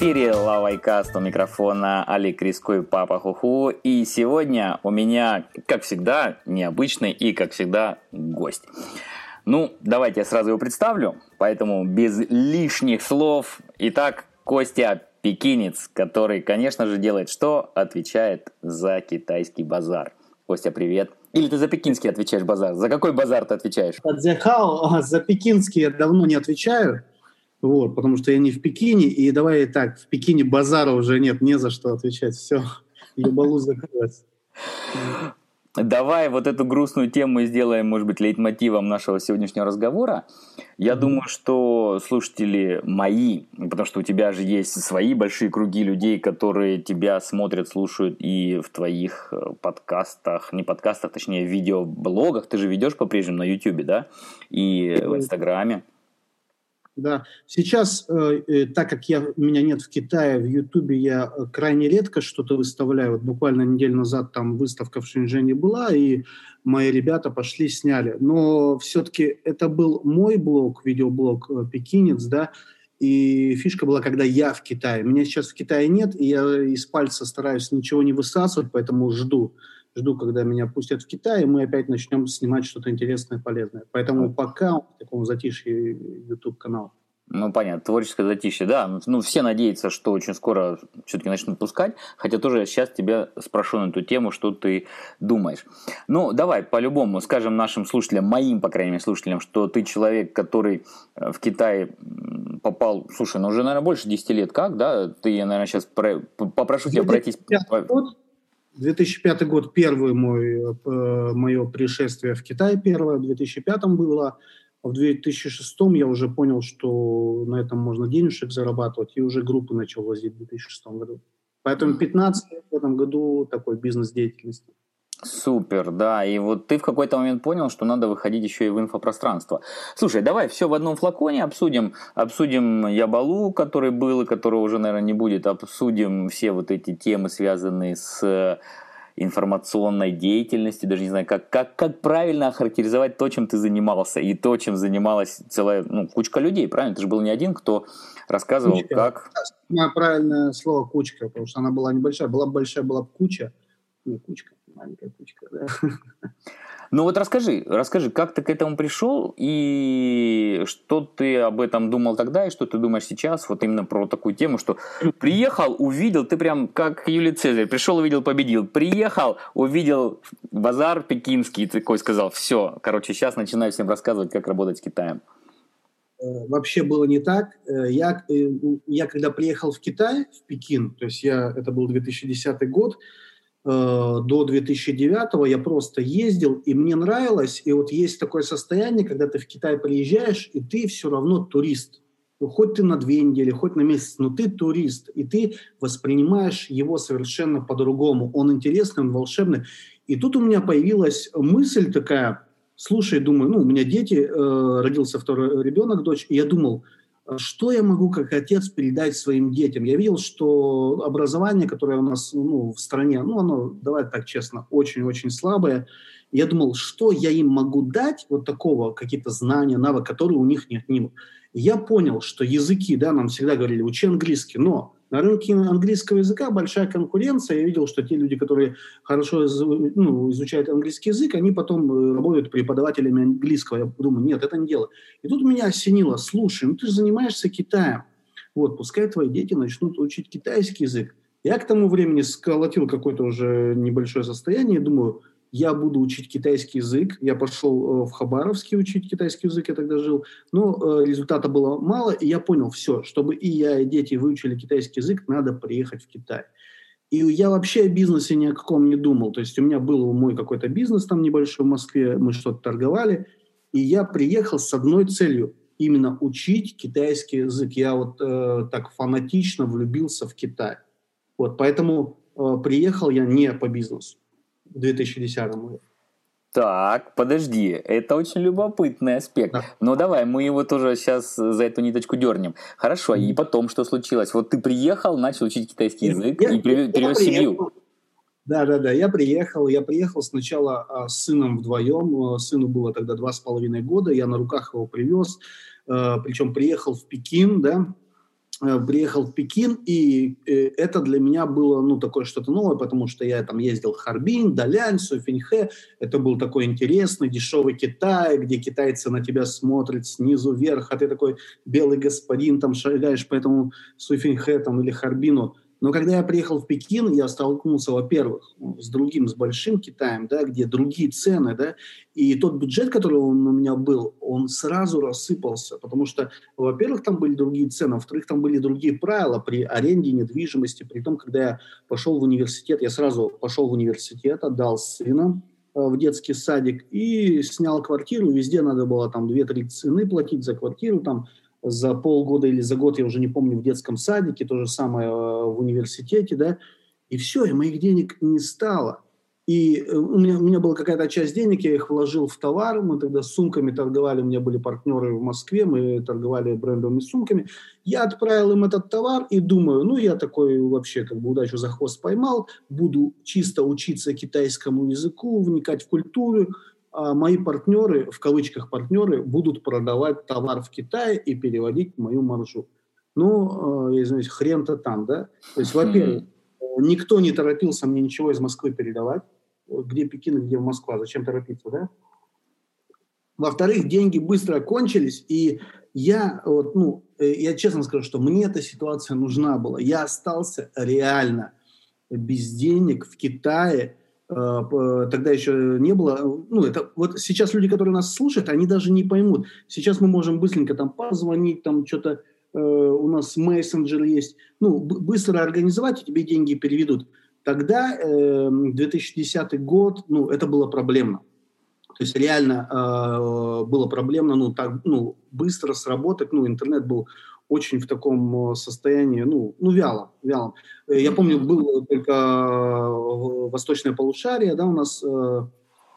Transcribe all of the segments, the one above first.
Эфире Лавайкаст у микрофона Алик Риско Папа Хуху. И сегодня у меня, как всегда, необычный и, как всегда, гость. Ну, давайте я сразу его представлю, поэтому без лишних слов. Итак, Костя Пекинец, который, конечно же, делает что? Отвечает за китайский базар. Костя, привет. Или ты за пекинский отвечаешь базар? За какой базар ты отвечаешь? За за пекинский я давно не отвечаю. Вот, потому что я не в Пекине, и давай так, в Пекине базара уже нет, не за что отвечать, все, ебалу закрылась. Давай вот эту грустную тему сделаем, может быть, лейтмотивом нашего сегодняшнего разговора. Я mm-hmm. думаю, что слушатели мои, потому что у тебя же есть свои большие круги людей, которые тебя смотрят, слушают и в твоих э, подкастах, не подкастах, точнее, видеоблогах. Ты же ведешь по-прежнему на YouTube, да? И mm-hmm. в Инстаграме. Да. Сейчас, э, э, так как я, меня нет в Китае, в Ютубе я э, крайне редко что-то выставляю. Вот буквально неделю назад там выставка в Шэньчжэне была, и мои ребята пошли, сняли. Но все-таки это был мой блог, видеоблог «Пекинец», да, и фишка была, когда я в Китае. Меня сейчас в Китае нет, и я из пальца стараюсь ничего не высасывать, поэтому жду жду, когда меня пустят в Китай, и мы опять начнем снимать что-то интересное, полезное. Поэтому пока в таком затишье YouTube-канал. Ну, понятно, творческое затишье, да. Ну, все надеются, что очень скоро все-таки начнут пускать, хотя тоже сейчас тебя спрошу на эту тему, что ты думаешь. Ну, давай, по-любому, скажем нашим слушателям, моим, по крайней мере, слушателям, что ты человек, который э, в Китай попал, слушай, ну, уже, наверное, больше 10 лет, как, да? Ты, я, наверное, сейчас про... попрошу тебя пройтись... Год, 2005 год первый мой, э, мое пришествие в Китай первое, в 2005 было. А в 2006 я уже понял, что на этом можно денежек зарабатывать, и уже группу начал возить в 2006 году. Поэтому 15 лет в этом году такой бизнес-деятельности. Супер, да. И вот ты в какой-то момент понял, что надо выходить еще и в инфопространство. Слушай, давай все в одном флаконе обсудим. Обсудим Ябалу, который был и которого уже, наверное, не будет. Обсудим все вот эти темы, связанные с информационной деятельностью, даже не знаю, как, как, как правильно охарактеризовать то, чем ты занимался, и то, чем занималась целая ну, кучка людей, правильно? Ты же был не один, кто рассказывал, кучка. как... Правильное слово кучка, потому что она была небольшая, была большая, была куча, не кучка маленькая кучка, да. Ну вот расскажи, расскажи, как ты к этому пришел и что ты об этом думал тогда и что ты думаешь сейчас, вот именно про такую тему, что приехал, увидел, ты прям как Юлий Цезарь, пришел, увидел, победил, приехал, увидел базар пекинский, такой сказал, все, короче, сейчас начинаю всем рассказывать, как работать с Китаем. Э, вообще было не так. Э, я, э, я когда приехал в Китай, в Пекин, то есть я, это был 2010 год, до 2009 я просто ездил, и мне нравилось. И вот есть такое состояние, когда ты в Китай приезжаешь, и ты все равно турист. Ну, хоть ты на две недели, хоть на месяц, но ты турист, и ты воспринимаешь его совершенно по-другому. Он интересный, он волшебный. И тут у меня появилась мысль такая, слушай, думаю, ну, у меня дети, э, родился второй ребенок, дочь, и я думал – что я могу как отец передать своим детям? Я видел, что образование, которое у нас ну, в стране, ну, оно, давай так честно, очень-очень слабое. Я думал, что я им могу дать вот такого, какие-то знания, навык, которые у них нет. Я понял, что языки, да, нам всегда говорили, учи английский, но на рынке английского языка большая конкуренция. Я видел, что те люди, которые хорошо ну, изучают английский язык, они потом э, работают преподавателями английского. Я думаю, нет, это не дело. И тут меня осенило, слушай, ну ты же занимаешься Китаем. Вот, пускай твои дети начнут учить китайский язык. Я к тому времени сколотил какое-то уже небольшое состояние, думаю, я буду учить китайский язык. Я пошел э, в Хабаровске учить китайский язык, я тогда жил. Но э, результата было мало, и я понял, все, чтобы и я, и дети выучили китайский язык, надо приехать в Китай. И я вообще о бизнесе ни о каком не думал. То есть у меня был мой какой-то бизнес там небольшой в Москве, мы что-то торговали. И я приехал с одной целью – именно учить китайский язык. Я вот э, так фанатично влюбился в Китай. Вот, поэтому э, приехал я не по бизнесу в 2010 году. Так, подожди, это очень любопытный аспект. Да. Ну давай, мы его тоже сейчас за эту ниточку дернем. Хорошо, и потом что случилось? Вот ты приехал, начал учить китайский язык я, и привез семью. Да, да, да, я приехал. Я приехал сначала а, с сыном вдвоем. А, сыну было тогда два с половиной года. Я на руках его привез. А, причем приехал в Пекин, да, приехал в Пекин, и э, это для меня было, ну, такое что-то новое, потому что я там ездил в Харбин, Далянь, Суфиньхэ. Это был такой интересный, дешевый Китай, где китайцы на тебя смотрят снизу вверх, а ты такой белый господин, там шагаешь по этому Суфиньхэ там, или Харбину. Но когда я приехал в Пекин, я столкнулся, во-первых, с другим, с большим Китаем, да, где другие цены, да, и тот бюджет, который он у меня был, он сразу рассыпался, потому что, во-первых, там были другие цены, во-вторых, там были другие правила при аренде недвижимости, при том, когда я пошел в университет, я сразу пошел в университет, отдал сына э, в детский садик и снял квартиру, везде надо было там 2-3 цены платить за квартиру, там за полгода или за год, я уже не помню, в детском садике, то же самое э, в университете, да, и все, и моих денег не стало. И э, у меня, у меня была какая-то часть денег, я их вложил в товар, мы тогда сумками торговали, у меня были партнеры в Москве, мы торговали брендовыми сумками. Я отправил им этот товар и думаю, ну, я такой вообще как бы удачу за хвост поймал, буду чисто учиться китайскому языку, вникать в культуру, мои партнеры, в кавычках партнеры, будут продавать товар в Китае и переводить мою маржу. Ну, э, я извиняюсь, хрен-то там, да? То есть, во-первых, никто не торопился мне ничего из Москвы передавать. Где Пекин, где Москва, зачем торопиться, да? Во-вторых, деньги быстро кончились, и я, вот, ну, э, я честно скажу, что мне эта ситуация нужна была. Я остался реально без денег в Китае, тогда еще не было. Ну, это вот сейчас люди, которые нас слушают, они даже не поймут. Сейчас мы можем быстренько там позвонить, там что-то э, у нас мессенджер есть. Ну, быстро организовать, и тебе деньги переведут. Тогда, э, 2010 год, ну, это было проблемно. То есть реально э, было проблемно, ну, так, ну, быстро сработать, ну, интернет был очень в таком э, состоянии, ну, ну вяло, вялом. Э, я помню, был только э, восточное полушарие, да, у нас,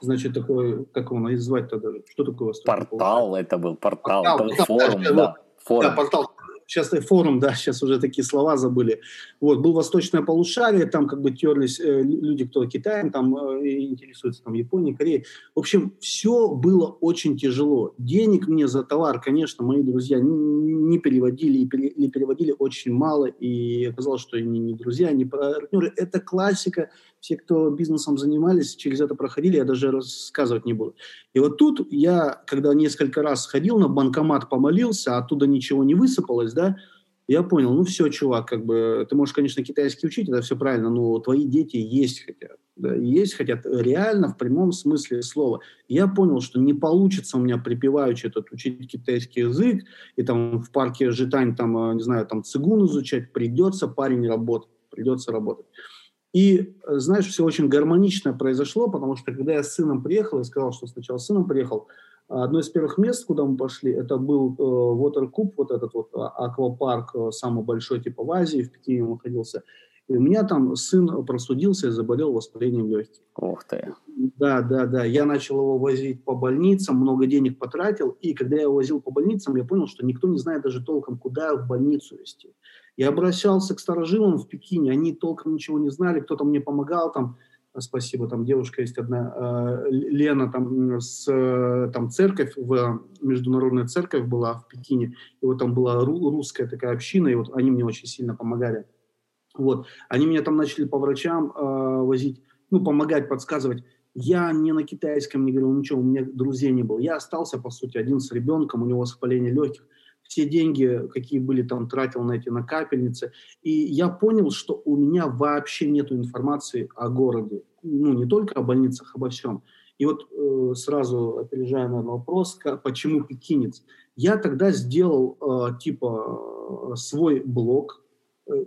значит, такой, как его назвать-то даже, что такое восточное Портал полушарие? это был, портал, портал это форум, да, да. Форум. Да, портал, сейчас форум, да, сейчас уже такие слова забыли. Вот, был восточное полушарие, там как бы терлись э, люди, кто Китаем, там э, интересуется, там Японией, Кореей. В общем, все было очень тяжело. Денег мне за товар, конечно, мои друзья не, не переводили или переводили очень мало, и оказалось, что они не друзья, не партнеры. Это классика. Все, кто бизнесом занимались, через это проходили, я даже рассказывать не буду. И вот тут я, когда несколько раз ходил на банкомат, помолился, а оттуда ничего не высыпалось, да, я понял, ну все, чувак, как бы, ты можешь, конечно, китайский учить, это все правильно, но твои дети есть хотят. Да, есть хотят реально в прямом смысле слова. Я понял, что не получится у меня припеваючи этот учить китайский язык, и там в парке Житань, там, э, не знаю, там цигун изучать, придется парень работать, придется работать. И, э, знаешь, все очень гармонично произошло, потому что когда я с сыном приехал, я сказал, что сначала с сыном приехал, одно из первых мест, куда мы пошли, это был э, Watercube, вот этот вот а, аквапарк, э, самый большой типа в Азии, в Пекине он находился. И у меня там сын просудился и заболел воспалением легких. Ух ты. Да, да, да. Я начал его возить по больницам, много денег потратил. И когда я его возил по больницам, я понял, что никто не знает даже толком, куда в больницу везти. Я обращался к старожилам в Пекине, они толком ничего не знали, кто-то мне помогал, там, спасибо, там девушка есть одна, э, Лена, там, с, там церковь, в, международная церковь была в Пекине, и вот там была русская такая община, и вот они мне очень сильно помогали. Вот, они меня там начали по врачам э, возить, ну, помогать, подсказывать. Я не на китайском не говорил ничего, у меня друзей не было. Я остался, по сути, один с ребенком, у него воспаление легких все деньги, какие были там, тратил на эти накапельницы. И я понял, что у меня вообще нет информации о городе. Ну, не только о больницах, обо всем. И вот э, сразу опережая на вопрос, как, почему пекинец. Я тогда сделал э, типа э, свой блог,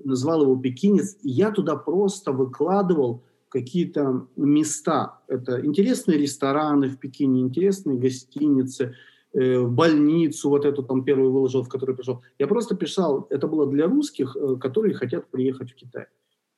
назвал его «Пекинец», и я туда просто выкладывал какие-то места. Это интересные рестораны в Пекине, интересные гостиницы – Э, больницу, вот эту там первую выложил, в которую пришел. Я просто писал, это было для русских, э, которые хотят приехать в Китай.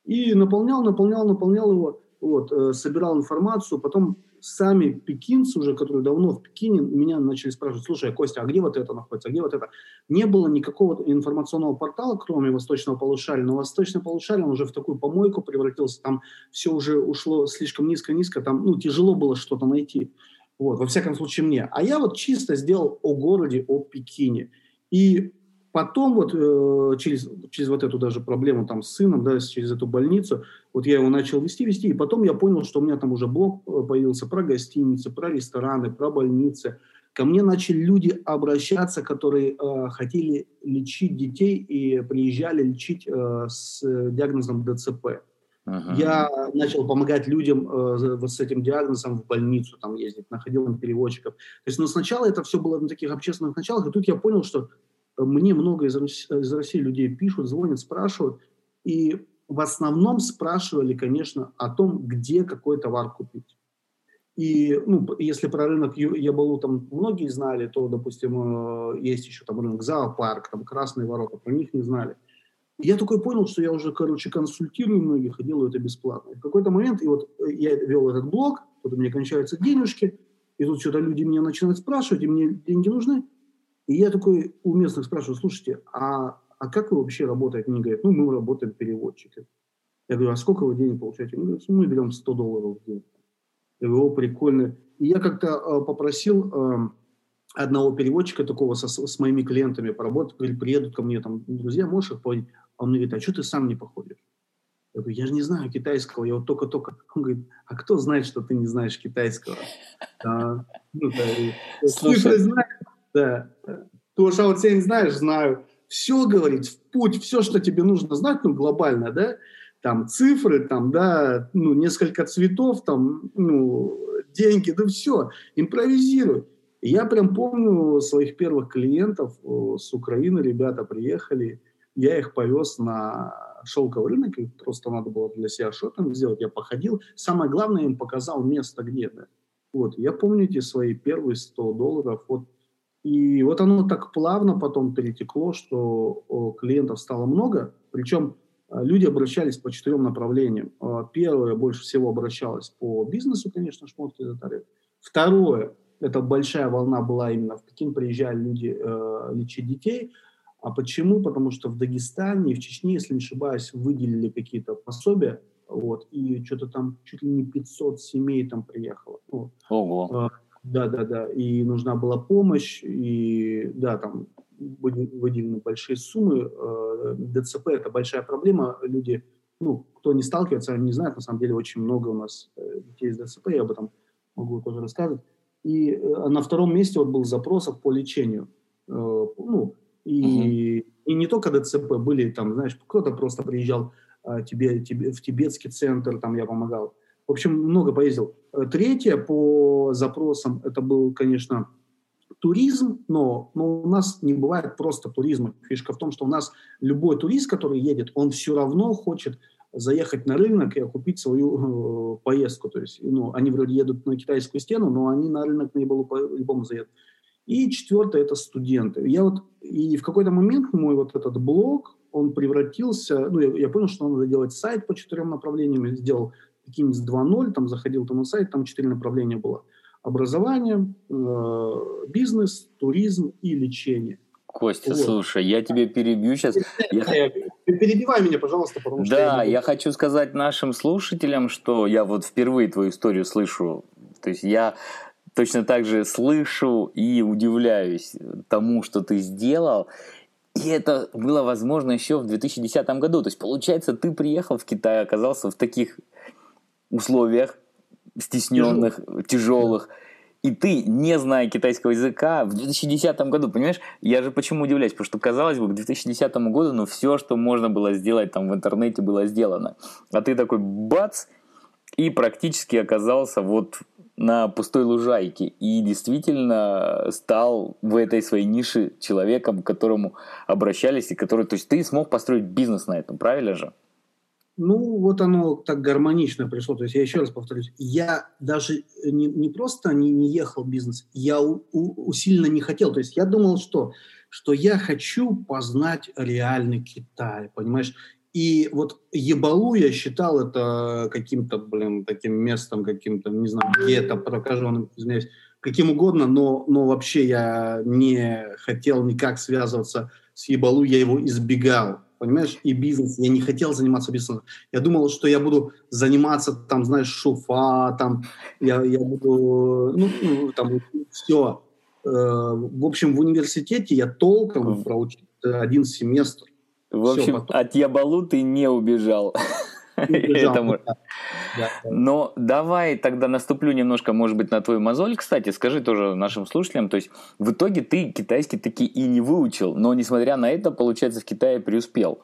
И наполнял, наполнял, наполнял его, вот, э, собирал информацию, потом сами пекинцы уже, которые давно в Пекине, меня начали спрашивать, слушай, Костя, а где вот это находится, а где вот это? Не было никакого информационного портала, кроме Восточного полушария, но Восточное полушарие, он уже в такую помойку превратился, там все уже ушло слишком низко-низко, там, ну, тяжело было что-то найти. Вот, во всяком случае мне. А я вот чисто сделал о городе, о Пекине. И потом вот э, через, через вот эту даже проблему там с сыном, да, через эту больницу, вот я его начал вести, вести, и потом я понял, что у меня там уже блок э, появился про гостиницы, про рестораны, про больницы. Ко мне начали люди обращаться, которые э, хотели лечить детей и приезжали лечить э, с диагнозом ДЦП. Uh-huh. Я начал помогать людям э, вот с этим диагнозом в больницу там ездить, находил им переводчиков. То есть, но сначала это все было на таких общественных началах, и тут я понял, что мне много из, из России людей пишут, звонят, спрашивают, и в основном спрашивали, конечно, о том, где какой товар купить. И, ну, если про рынок Ябалу там многие знали, то, допустим, э, есть еще там рынок зоопарк, там красные ворота, про них не знали. Я такой понял, что я уже, короче, консультирую многих и делаю это бесплатно. И в какой-то момент, и вот э, я вел этот блог, тут у меня кончаются денежки, и тут что-то люди меня начинают спрашивать, и мне деньги нужны. И я такой у местных спрашиваю, слушайте, а, а как вы вообще работаете? Они говорят, ну, мы работаем переводчиками. Я говорю, а сколько вы денег получаете? Они говорят, мы берем 100 долларов в день. Я говорю, о, прикольно. И я как-то э, попросил э, одного переводчика такого со, с моими клиентами поработать, говорит, приедут ко мне там друзья, можешь их поводить? А он мне говорит, а что ты сам не походишь? Я говорю, я же не знаю китайского, я вот только-только. Он говорит, а кто знает, что ты не знаешь китайского? А, ну, да, Слушай, знаешь, да. Ты Шаоцень знаешь? Знаю. Все, говорит, в путь, все, что тебе нужно знать, ну, глобально, да, там цифры, там, да, ну, несколько цветов, там, ну, деньги, да все, импровизируй. я прям помню своих первых клиентов с Украины, ребята приехали, я их повез на шелковый рынок, и просто надо было для себя шопинг сделать, я походил. Самое главное, им показал место где, да. Вот, я помню эти свои первые 100 долларов, вот и вот оно так плавно потом перетекло, что клиентов стало много, причем а, люди обращались по четырем направлениям. А, первое, больше всего обращалось по бизнесу, конечно, шмотки затарив. Второе, это большая волна была именно в Пекин, приезжали люди э, лечить детей. А почему? Потому что в Дагестане и в Чечне, если не ошибаюсь, выделили какие-то пособия, вот, и что-то там чуть ли не 500 семей там приехало. Вот. Ого. Да, да, да. И нужна была помощь, и да, там выделены большие суммы. Э, ДЦП – это большая проблема. Люди, ну, кто не сталкивается, не знают, на самом деле очень много у нас э, детей с ДЦП, я об этом могу тоже рассказывать. И э, на втором месте вот был запросов по лечению. Ну, и, угу. и не только ДЦП, были там, знаешь, кто-то просто приезжал тебе, тебе, в тибетский центр, там я помогал. В общем, много поездил. Э, третье по запросам, это был, конечно, туризм, но, но у нас не бывает просто туризма. Фишка в том, что у нас любой турист, который едет, он все равно хочет заехать на рынок и окупить свою э, поездку. То есть, ну, они вроде едут на китайскую стену, но они на рынок наиболу по-любому заедут. И четвертое – это студенты. Я вот, и в какой-то момент мой вот этот блог, он превратился, ну, я, я понял, что надо делать сайт по четырем направлениям, сделал Кинс 2.0, там заходил там на сайт, там четыре направления было. Образование, э, бизнес, туризм и лечение. Костя, вот. слушай, я тебе перебью сейчас. Я... Перебивай меня, пожалуйста, потому что... Да, я, я хочу сказать нашим слушателям, что я вот впервые твою историю слышу. То есть я точно так же слышу и удивляюсь тому, что ты сделал. И это было возможно еще в 2010 году. То есть, получается, ты приехал в Китай, оказался в таких условиях стесненных, тяжелых, тяжелых и ты, не зная китайского языка, в 2010 году, понимаешь, я же почему удивляюсь, потому что, казалось бы, к 2010 году, ну, все, что можно было сделать там в интернете, было сделано. А ты такой бац, и практически оказался вот на пустой лужайке. И действительно стал в этой своей нише человеком, к которому обращались и который, то есть ты смог построить бизнес на этом, правильно же? Ну, вот оно так гармонично пришло. То есть я еще раз повторюсь, я даже не, не просто не, не ехал в бизнес, я у, у, усиленно не хотел. То есть я думал, что, что я хочу познать реальный Китай, понимаешь? И вот Ебалу я считал это каким-то, блин, таким местом, каким-то, не знаю, где-то прокаженным, извиняюсь, каким угодно, но, но вообще я не хотел никак связываться с Ебалу, я его избегал понимаешь, и бизнес. Я не хотел заниматься бизнесом. Я думал, что я буду заниматься, там, знаешь, шуфа, там, я, я буду, ну, ну там, все. Э, в общем, в университете я толком проучил один семестр. В общем, Все, потом... от Ябалу ты не убежал. Но давай тогда наступлю немножко, может быть, на твою мозоль. Кстати, скажи тоже нашим слушателям, то есть в итоге ты китайский таки и не выучил, но несмотря на это, получается, в Китае преуспел.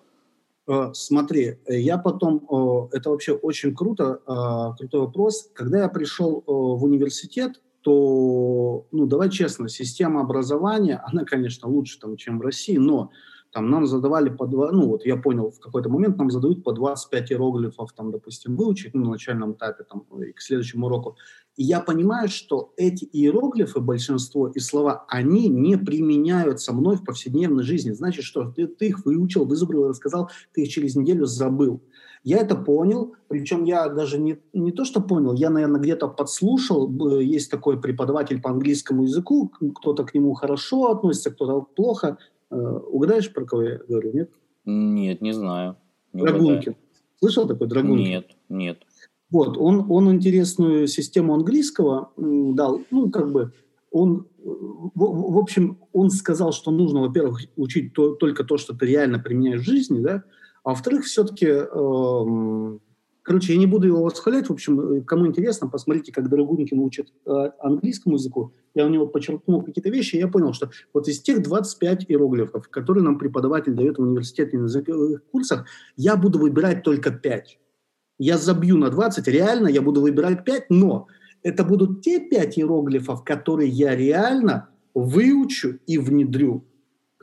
Э, смотри, я потом, это вообще очень круто, э, крутой вопрос. Когда я пришел э, в университет, то, ну, давай честно, система образования, она, конечно, лучше, там, чем в России, но там нам задавали по два, ну вот я понял, в какой-то момент нам задают по 25 иероглифов, там, допустим, выучить, ну, на начальном этапе, там, и к следующему уроку. И я понимаю, что эти иероглифы, большинство и слова, они не применяются мной в повседневной жизни. Значит, что ты, ты их выучил, вызубрил, рассказал, ты их через неделю забыл. Я это понял, причем я даже не, не то, что понял, я, наверное, где-то подслушал, есть такой преподаватель по английскому языку, кто-то к нему хорошо относится, кто-то плохо, угадаешь, про кого я говорю, нет? Нет, не знаю. Не Драгункин. Угадаю. Слышал такой Драгункин? Нет, нет. Вот, он, он интересную систему английского дал, ну, как бы, он, в, в общем, он сказал, что нужно, во-первых, учить то, только то, что ты реально применяешь в жизни, да, а во-вторых, все-таки э, Короче, я не буду его восхвалять. В общем, э, кому интересно, посмотрите, как Драгункин учит э, английскому языку. Я у него подчеркнул какие-то вещи, и я понял, что вот из тех 25 иероглифов, которые нам преподаватель дает в университете языковых курсах, я буду выбирать только 5. Я забью на 20, реально я буду выбирать 5, но это будут те 5 иероглифов, которые я реально выучу и внедрю.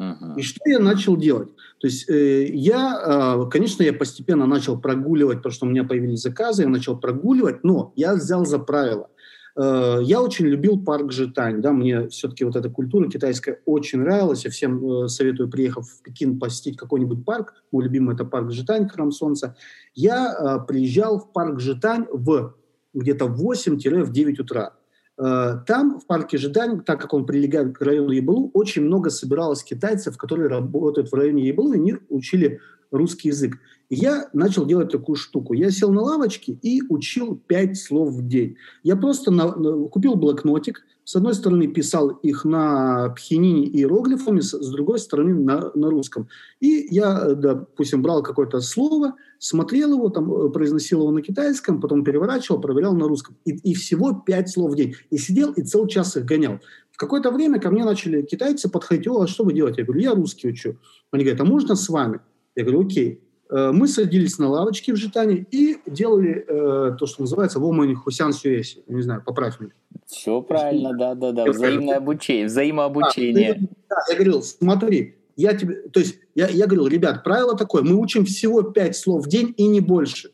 Uh-huh. И что я начал делать? То есть э, я, э, конечно, я постепенно начал прогуливать, потому что у меня появились заказы, я начал прогуливать, но я взял за правило. Э, я очень любил парк Житань, да, мне все-таки вот эта культура китайская очень нравилась, я всем э, советую, приехав в Пекин, посетить какой-нибудь парк, мой любимый это парк Житань, Храм Солнца. Я э, приезжал в парк Житань в где-то в 8-9 утра. Э, там, в парке Жидань, так как он прилегает к району Ебалу, очень много собиралось китайцев, которые работают в районе Ебалу, и они учили русский язык. И я начал делать такую штуку. Я сел на лавочке и учил пять слов в день. Я просто на, на, купил блокнотик, с одной стороны писал их на пхенине иероглифами, с, с другой стороны на, на русском. И я, допустим, брал какое-то слово, смотрел его, там, э, произносил его на китайском, потом переворачивал, проверял на русском. И, и всего пять слов в день. И сидел и целый час их гонял. В какое-то время ко мне начали китайцы подходить, о, а что вы делаете? Я говорю, я русский учу. Они говорят, а можно с вами? Я говорю, окей. Э, мы садились на лавочке в Житане и делали э, то, что называется «Вомани Хусян Сюэси». Не знаю, поправь меня. Все правильно, да-да-да. Взаимное обучение, взаимообучение. Да, да, я говорил, смотри, я тебе, то есть я, я говорил, ребят, правило такое, мы учим всего пять слов в день и не больше.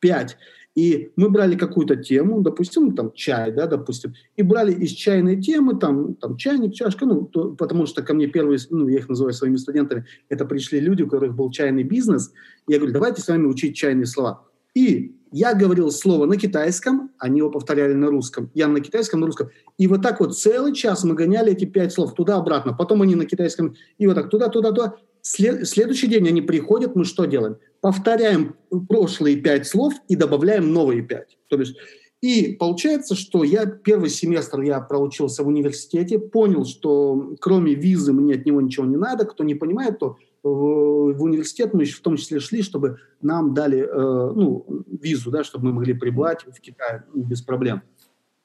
Пять. И мы брали какую-то тему, допустим, там чай, да, допустим, и брали из чайной темы, там, там чайник, чашка, ну, то, потому что ко мне первые, ну, я их называю своими студентами, это пришли люди, у которых был чайный бизнес, я говорю, давайте с вами учить чайные слова. И я говорил слово на китайском, они его повторяли на русском, я на китайском, на русском. И вот так вот целый час мы гоняли эти пять слов туда-обратно, потом они на китайском, и вот так туда-туда-туда. След, следующий день они приходят, мы что делаем? Повторяем прошлые пять слов и добавляем новые пять. То есть и получается, что я первый семестр я проучился в университете, понял, что кроме визы мне от него ничего не надо. Кто не понимает, то в, в университет мы еще в том числе шли, чтобы нам дали э, ну, визу, да, чтобы мы могли прибывать в Китай без проблем.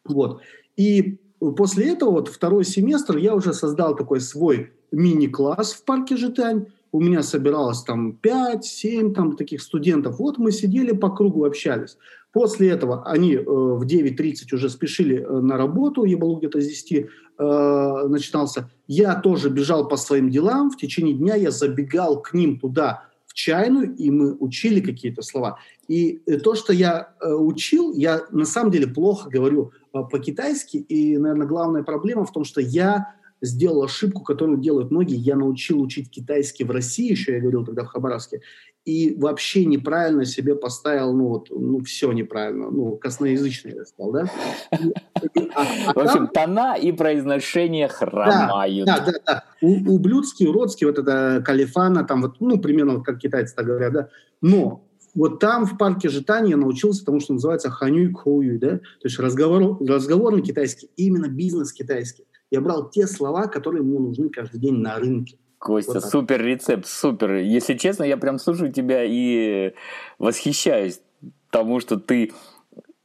Вот. И после этого, вот второй семестр, я уже создал такой свой мини-класс в парке Житань. У меня собиралось там 5-7 там, таких студентов. Вот мы сидели по кругу, общались. После этого они э, в 9.30 уже спешили э, на работу, я был где-то с 10 э, начинался. Я тоже бежал по своим делам. В течение дня я забегал к ним туда, в чайную, и мы учили какие-то слова. И э, то, что я э, учил, я на самом деле плохо говорю э, по-китайски. И, наверное, главная проблема в том, что я сделал ошибку, которую делают многие. Я научил учить китайский в России, еще я говорил тогда в Хабаровске, и вообще неправильно себе поставил, ну вот, ну все неправильно, ну косноязычный я стал, да? В общем, тона и произношение хромают. Да, да, да. Ублюдский, уродский, вот это калифана, там вот, ну, примерно как китайцы так говорят, да. Но вот там, в парке Житани, я научился тому, что называется ханюй коюй, да, то есть разговор, разговорный китайский, именно бизнес китайский я брал те слова, которые мне нужны каждый день на рынке. Костя, вот супер рецепт, супер. Если честно, я прям слушаю тебя и восхищаюсь тому, что ты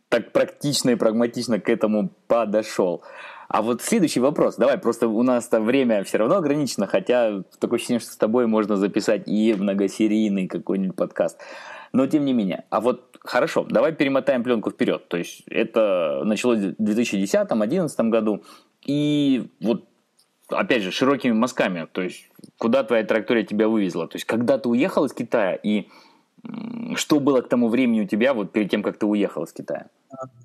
так практично и прагматично к этому подошел. А вот следующий вопрос. Давай, просто у нас то время все равно ограничено, хотя такое ощущение, что с тобой можно записать и многосерийный какой-нибудь подкаст. Но тем не менее. А вот хорошо, давай перемотаем пленку вперед. То есть это началось в 2010-2011 году. И вот опять же, широкими мазками. То есть, куда твоя траектория тебя вывезла? То есть, когда ты уехал из Китая, и что было к тому времени у тебя, вот перед тем, как ты уехал из Китая?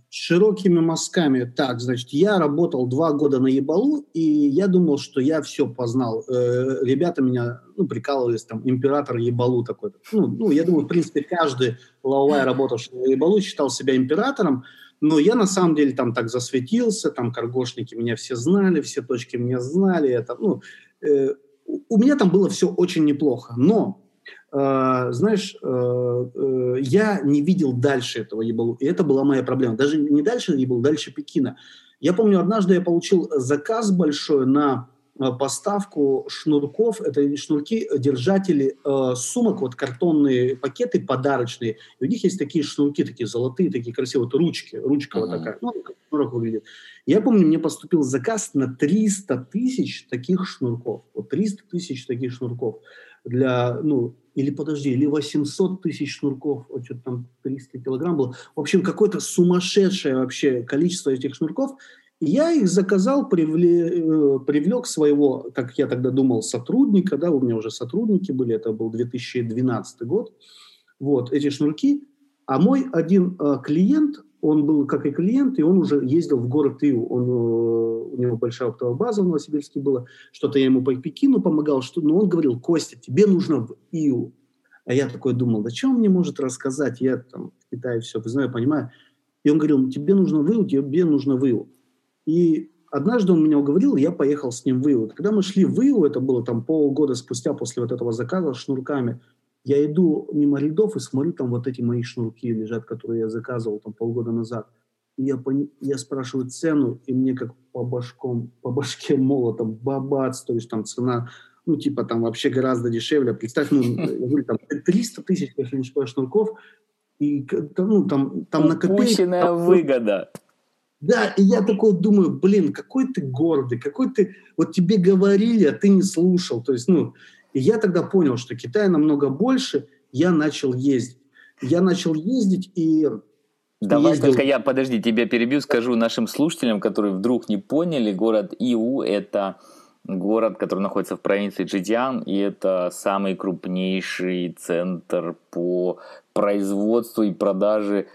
Широкими мазками. Так, значит, я работал два года на Ебалу, и я думал, что я все познал. Э, ребята меня ну, прикалывались, там, император Ебалу такой. Ну, ну, я думаю, в принципе, каждый лаулай, работавший на Ебалу, считал себя императором. Но я на самом деле там так засветился, там каргошники меня все знали, все точки меня знали. Это, ну, э, у меня там было все очень неплохо. Но, э, знаешь, э, э, я не видел дальше этого ебалу. И это была моя проблема. Даже не дальше ебалу, дальше Пекина. Я помню, однажды я получил заказ большой на поставку шнурков, это шнурки, э, держатели э, сумок, вот картонные пакеты подарочные. И у них есть такие шнурки, такие золотые, такие красивые, вот ручки, ручка uh-huh. вот такая, ну, как шнурок выглядит. Я помню, мне поступил заказ на 300 тысяч таких шнурков. Вот 300 тысяч таких шнурков для, ну, или подожди, или 800 тысяч шнурков, вот что-то там 300 килограмм было. В общем, какое-то сумасшедшее вообще количество этих шнурков. Я их заказал, привлек, э, привлек своего, как я тогда думал, сотрудника, да, у меня уже сотрудники были, это был 2012 год, вот, эти шнурки. А мой один э, клиент, он был как и клиент, и он уже ездил в город Иу. Он, э, у него большая оптовая база в Новосибирске была. Что-то я ему по Пекину помогал. Что, но он говорил, Костя, тебе нужно в Иу. А я такой думал, да что он мне может рассказать? Я там в Китае все знаю, понимаю. И он говорил, тебе нужно в Иу, тебе нужно в Иу. И однажды он меня уговорил, я поехал с ним в Иву. Когда мы шли в Иву, это было там полгода спустя после вот этого заказа с шнурками, я иду мимо рядов и смотрю, там вот эти мои шнурки лежат, которые я заказывал там полгода назад. И я, пони... я спрашиваю цену, и мне как по, башком, по башке молотом бабац, то есть там цена, ну, типа там вообще гораздо дешевле. Представь, ну, я говорю, там 300 тысяч, если не шнурков, и ну, там, там на копейку... Упущенная там, выгода. Да, и я такой думаю, блин, какой ты гордый, какой ты... Вот тебе говорили, а ты не слушал. То есть, ну, и я тогда понял, что Китай намного больше, я начал ездить. Я начал ездить и... Давай ездил... только я, подожди, тебя перебью, скажу нашим слушателям, которые вдруг не поняли, город Иу – это город, который находится в провинции Джидиан, и это самый крупнейший центр по производству и продаже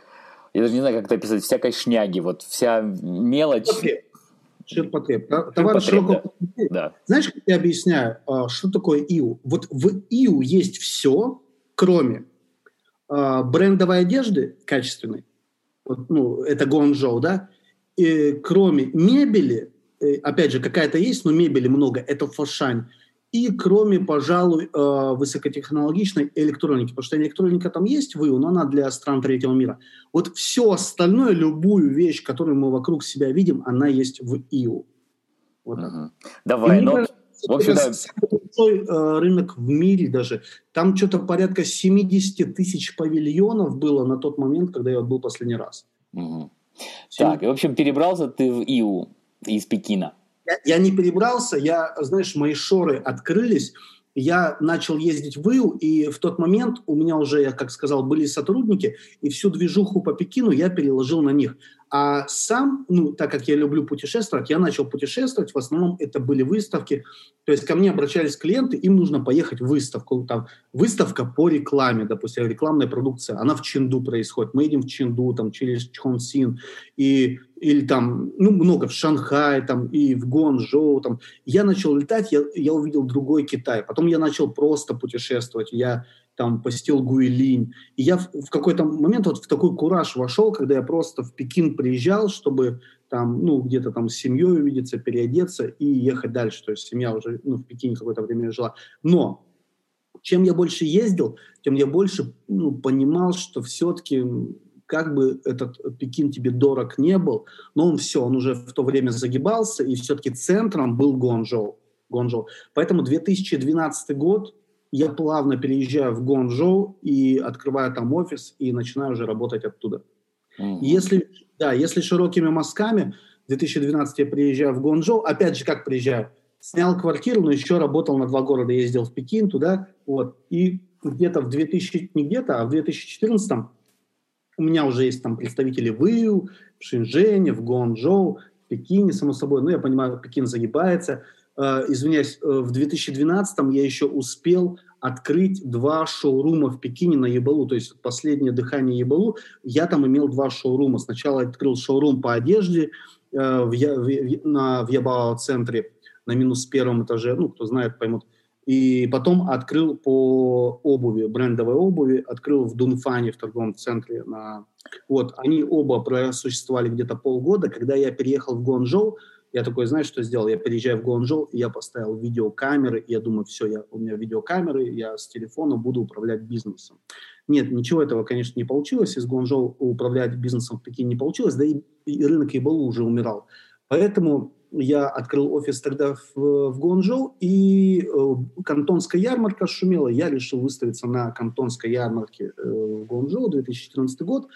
я даже не знаю, как это описать, всякой шняги, вот вся мелочь. Ширпотреб. Товар широкого да. да. Знаешь, как я объясняю, а, что такое ИУ? Вот в ИУ есть все, кроме а, брендовой одежды качественной, вот, ну, это Гонжоу, да, и кроме мебели, э, опять же, какая-то есть, но мебели много, это Фошань, и кроме, пожалуй, э, высокотехнологичной электроники, потому что электроника там есть в ИУ, но она для стран третьего мира. Вот все остальное, любую вещь, которую мы вокруг себя видим, она есть в ИУ. Вот угу. Давай, но... Кажется, в общем, да. большой э, рынок в мире даже. Там что-то порядка 70 тысяч павильонов было на тот момент, когда я был последний раз. Угу. Так, и, в общем, перебрался ты в ИУ из Пекина. Я, я не перебрался, я, знаешь, мои шоры открылись, я начал ездить в ИУ, и в тот момент у меня уже, я как сказал, были сотрудники, и всю движуху по Пекину я переложил на них. А сам, ну, так как я люблю путешествовать, я начал путешествовать, в основном это были выставки, то есть ко мне обращались клиенты, им нужно поехать в выставку, там, выставка по рекламе, допустим, рекламная продукция, она в Ченду происходит, мы едем в Ченду, там, через Чхонсин, и, или там, ну, много, в Шанхай, там, и в Гуанчжоу, там. Я начал летать, я, я увидел другой Китай, потом я начал просто путешествовать, я там посетил Гуилинь. И я в, в какой-то момент вот в такой кураж вошел, когда я просто в Пекин приезжал, чтобы там, ну, где-то там с семьей увидеться, переодеться и ехать дальше. То есть семья уже, ну, в Пекине какое-то время жила. Но чем я больше ездил, тем я больше ну, понимал, что все-таки как бы этот Пекин тебе дорог не был, но он все, он уже в то время загибался, и все-таки центром был Гуанчжоу. Гонжоу. Поэтому 2012 год я плавно переезжаю в Гонжоу и открываю там офис и начинаю уже работать оттуда. Mm-hmm. Если, да, если широкими мазками, в 2012 я приезжаю в Гонжоу, опять же, как приезжаю? Снял квартиру, но еще работал на два города, ездил в Пекин туда, вот, и где-то в 2000, не где-то, а в 2014 у меня уже есть там представители в Ию, в Шэньчжэне, в Гуанчжоу, в Пекине, само собой. Ну, я понимаю, Пекин загибается. Э, извиняюсь, э, в 2012 я еще успел открыть два шоурума в Пекине на Ебалу, то есть последнее дыхание Ебалу. Я там имел два шоурума. Сначала открыл шоурум по одежде э, в, в, на, в Ябао-центре на минус первом этаже, ну, кто знает, поймут. И потом открыл по обуви, брендовой обуви, открыл в Дунфане, в торговом центре. На... Вот, они оба просуществовали где-то полгода. Когда я переехал в Гуанчжоу, я такой, знаешь, что сделал? Я переезжаю в Гуанчжоу, я поставил видеокамеры, я думаю, все, я, у меня видеокамеры, я с телефона буду управлять бизнесом. Нет, ничего этого, конечно, не получилось. Из Гуанчжоу управлять бизнесом в Пекине не получилось, да и, и рынок Ибалу уже умирал. Поэтому я открыл офис тогда в, в Гуанчжоу, и э, кантонская ярмарка шумела. Я решил выставиться на кантонской ярмарке э, в Гуанчжоу 2014 год.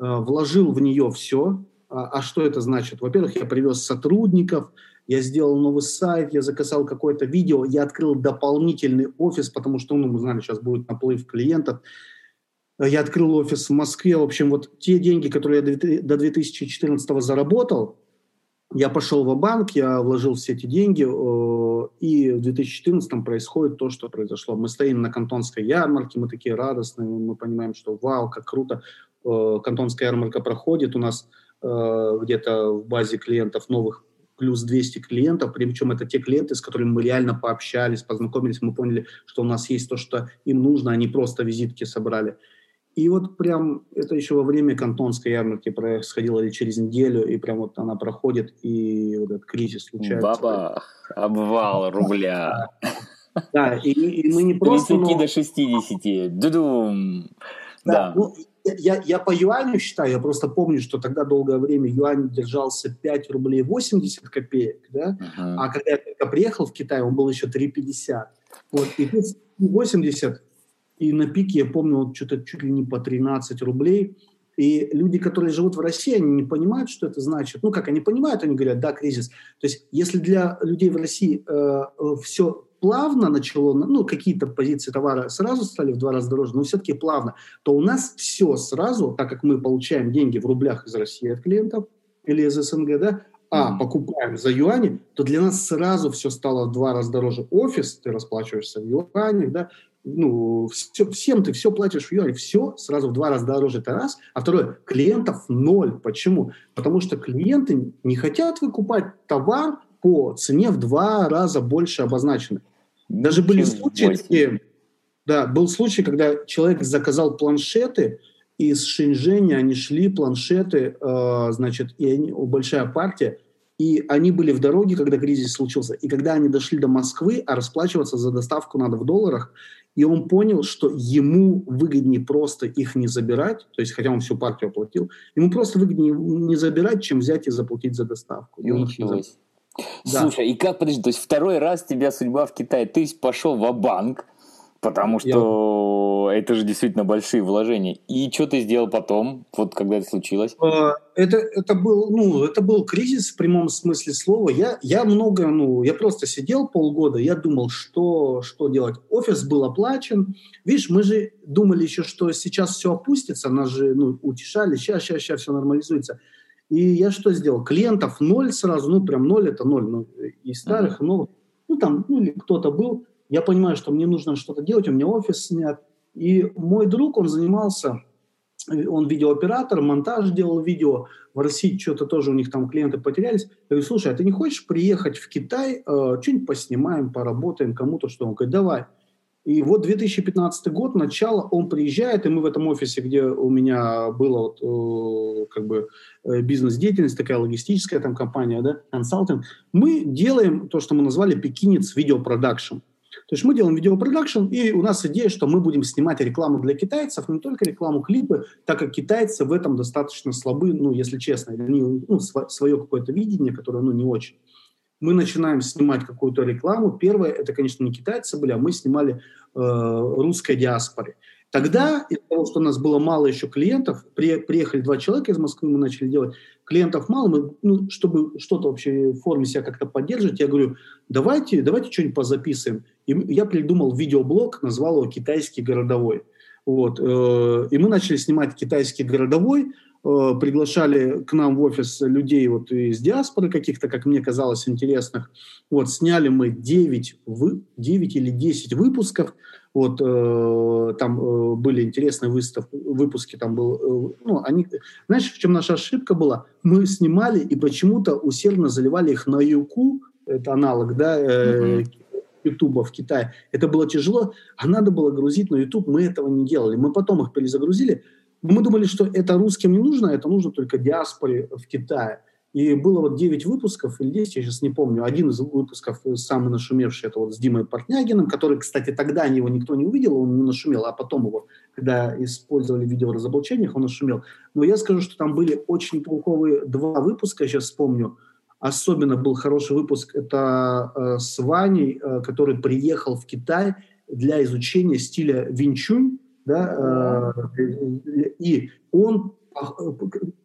Э, вложил в нее все. А, а что это значит? Во-первых, я привез сотрудников, я сделал новый сайт, я заказал какое-то видео, я открыл дополнительный офис, потому что, ну, мы знали, сейчас будет наплыв клиентов. Я открыл офис в Москве. В общем, вот те деньги, которые я до 2014 заработал, я пошел в банк я вложил все эти деньги, и в 2014 происходит то, что произошло. Мы стоим на Кантонской ярмарке, мы такие радостные, мы понимаем, что вау, как круто, Кантонская ярмарка проходит, у нас где-то в базе клиентов новых плюс 200 клиентов, причем это те клиенты, с которыми мы реально пообщались, познакомились, мы поняли, что у нас есть то, что им нужно, они просто визитки собрали. И вот прям это еще во время кантонской ярмарки происходило или через неделю, и прям вот она проходит, и вот этот кризис случается. Баба, обвал рубля. Да, и, и мы не просто... 30 но... до 60. Дудум. Да. да. Ну, я, я по юаню считаю, я просто помню, что тогда долгое время юань держался 5 рублей 80 копеек, да? Uh-huh. А когда я приехал в Китай, он был еще 3,50. Вот, и тут 80 и на пике, я помню, вот что-то чуть ли не по 13 рублей. И люди, которые живут в России, они не понимают, что это значит. Ну, как они понимают, они говорят, да, кризис. То есть, если для людей в России э, э все плавно начало, ну, какие-то позиции товара сразу стали в два раза дороже, но все-таки плавно, то у нас все сразу, так как мы получаем деньги в рублях из России от клиентов или из СНГ, да, а покупаем за юани, то для нас сразу все стало в два раза дороже. Офис, ты расплачиваешься в юанях, да, ну, все, всем ты все платишь в юане, все сразу в два раза дороже, это раз. А второе, клиентов ноль. Почему? Потому что клиенты не хотят выкупать товар по цене в два раза больше обозначенной. Даже были случаи такие, да, был случай, когда человек заказал планшеты, и из Шэньчжэня они шли, планшеты, э, значит, и они, большая партия, и они были в дороге, когда кризис случился. И когда они дошли до Москвы, а расплачиваться за доставку надо в долларах, и он понял, что ему выгоднее просто их не забирать, то есть хотя он всю партию оплатил, ему просто выгоднее не забирать, чем взять и заплатить за доставку. И он Ничего себе. Да. Слушай, и как, подожди, то есть второй раз тебя судьба в Китае, ты пошел в банк потому что Я... это же действительно большие вложения. И что ты сделал потом, вот когда это случилось? А, это, это, был, ну, это был кризис в прямом смысле слова. Я, я много, ну, я просто сидел полгода, я думал, что, что делать. Офис был оплачен. Видишь, мы же думали еще, что сейчас все опустится, нас же ну, утешали, сейчас, сейчас, сейчас все нормализуется. И я что сделал? Клиентов ноль сразу, ну прям ноль это ноль, ну, и старых, uh-huh. новых. Ну там, ну или кто-то был. Я понимаю, что мне нужно что-то делать, у меня офис снят. И мой друг, он занимался, он видеооператор, монтаж делал видео, в России что-то тоже у них там клиенты потерялись. Я говорю, слушай, а ты не хочешь приехать в Китай, э, что-нибудь поснимаем, поработаем, кому-то что? Он говорит, давай. И вот 2015 год, начало, он приезжает, и мы в этом офисе, где у меня была вот, э, как бы э, бизнес-деятельность, такая логистическая там компания, да, консалтинг, мы делаем то, что мы назвали «Пекинец видеопродакшн». То есть мы делаем видеопродакшн, и у нас идея, что мы будем снимать рекламу для китайцев, не только рекламу, клипы, так как китайцы в этом достаточно слабы, ну, если честно, они ну, свое какое-то видение, которое, ну, не очень. Мы начинаем снимать какую-то рекламу. Первое, это, конечно, не китайцы были, а мы снимали э, русской диаспоре. Тогда, из-за того, что у нас было мало еще клиентов, при, приехали два человека из Москвы, мы начали делать, клиентов мало, мы, ну, чтобы что-то вообще в форме себя как-то поддерживать, я говорю, давайте, давайте что-нибудь позаписываем. И я придумал видеоблог, назвал его «Китайский городовой». Вот, э, и мы начали снимать «Китайский городовой», приглашали к нам в офис людей вот из диаспоры каких-то, как мне казалось, интересных. Вот, сняли мы 9, вы, 9 или 10 выпусков, вот э, там э, были интересные выстав, выпуски, там был, э, ну, они, знаешь, в чем наша ошибка была? Мы снимали и почему-то усердно заливали их на Юку, это аналог, да, э, Ютуба в Китае. Это было тяжело, а надо было грузить на Ютуб, мы этого не делали. Мы потом их перезагрузили, мы думали, что это русским не нужно, это нужно только диаспоре в Китае. И было вот 9 выпусков, или 10, я сейчас не помню. Один из выпусков, э, самый нашумевший, это вот с Димой Портнягиным, который, кстати, тогда его никто не увидел, он не нашумел, а потом его, когда использовали в видеоразоблачениях, он нашумел. Но я скажу, что там были очень толковые два выпуска, я сейчас вспомню. Особенно был хороший выпуск, это э, с Ваней, э, который приехал в Китай для изучения стиля винчунь, да, э, и он Э,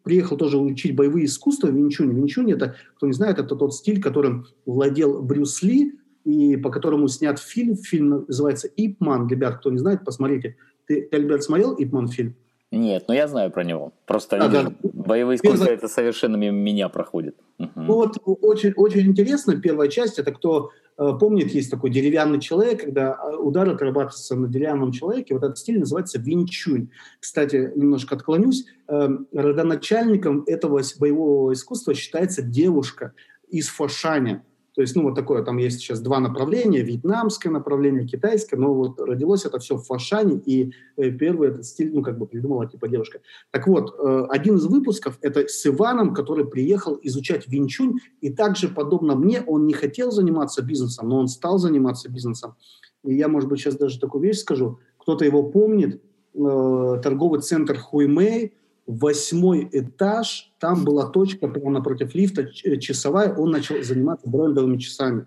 приехал тоже учить боевые искусства в Винчуне. Винчунь это, кто не знает, это тот стиль, которым владел Брюс Ли, и по которому снят фильм. Фильм называется «Ипман». Ребят, кто не знает, посмотрите. Ты, ты Альберт, смотрел «Ипман» фильм? Нет, но я знаю про него. Просто а, да. боевые искусства Первое... это совершенно мимо меня проходит. Угу. Ну вот очень, очень интересно. Первая часть это кто помнит, есть такой деревянный человек, когда э, удар отрабатывается на деревянном человеке. Вот этот стиль называется винчунь. Кстати, немножко отклонюсь. Эм, родоначальником этого боевого искусства считается девушка из Фошаня. То есть, ну, вот такое, там есть сейчас два направления, вьетнамское направление, китайское, но вот родилось это все в Фашане, и э, первый этот стиль, ну, как бы придумала типа девушка. Так вот, э, один из выпусков это с Иваном, который приехал изучать винчунь, и также, подобно мне, он не хотел заниматься бизнесом, но он стал заниматься бизнесом. И я, может быть, сейчас даже такую вещь скажу. Кто-то его помнит, э, торговый центр Хуймэй, восьмой этаж, там была точка прямо напротив лифта, э, часовая, он начал заниматься брендовыми часами.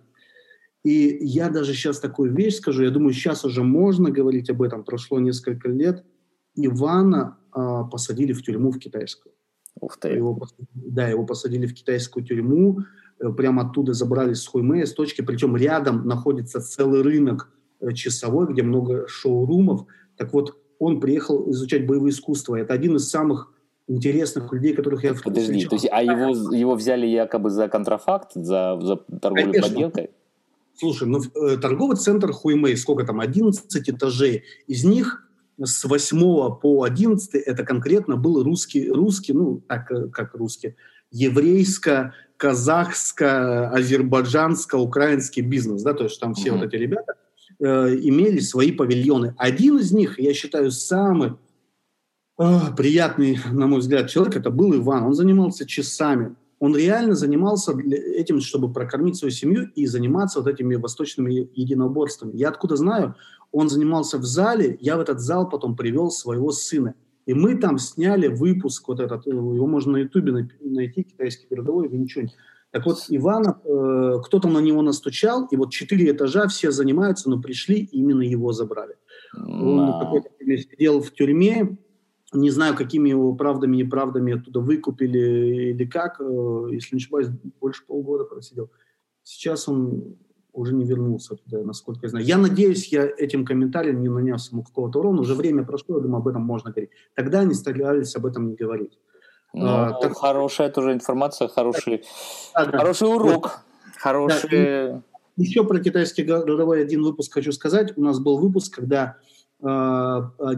И я даже сейчас такую вещь скажу, я думаю, сейчас уже можно говорить об этом, прошло несколько лет. Ивана а, посадили в тюрьму в китайскую. Ух ты. Его, да, его посадили в китайскую тюрьму, э, прямо оттуда забрали с Хуймея, с точки, причем рядом находится целый рынок э, часовой, где много шоурумов. Так вот, он приехал изучать боевые искусства. Это один из самых интересных людей, которых я Подожди, встречал. то есть, а его, его взяли якобы за контрафакт, за, за торговлю Конечно. подделкой? Слушай, ну э, торговый центр Хуймей, сколько там, 11 этажей, из них с 8 по 11 это конкретно был русский, русский, ну, так э, как русский, еврейско, казахско, азербайджанско, украинский бизнес, да, то есть там все mm-hmm. вот эти ребята, Э, имели свои павильоны. Один из них, я считаю, самый э, приятный, на мой взгляд, человек, это был Иван. Он занимался часами. Он реально занимался этим, чтобы прокормить свою семью и заниматься вот этими восточными единоборствами. Я откуда знаю, он занимался в зале, я в этот зал потом привел своего сына. И мы там сняли выпуск вот этот, его можно на ютубе найти, китайский городовой Винчунь. Так вот, Ивана, э, кто-то на него настучал, и вот четыре этажа все занимаются, но пришли, и именно его забрали. Он какое-то время сидел в тюрьме, не знаю, какими его правдами и неправдами оттуда выкупили или как, э, если не ошибаюсь, больше полгода просидел. Сейчас он уже не вернулся туда, насколько я знаю. Я надеюсь, я этим комментарием не нанес ему какого-то урона. Уже время прошло, я думаю, об этом можно говорить. Тогда они старались об этом не говорить. Ну, а, так... Хорошая тоже информация, хороший, да. хороший урок. Вот. Хороший... Да. Еще про китайский городовой один выпуск хочу сказать. У нас был выпуск, когда а, а,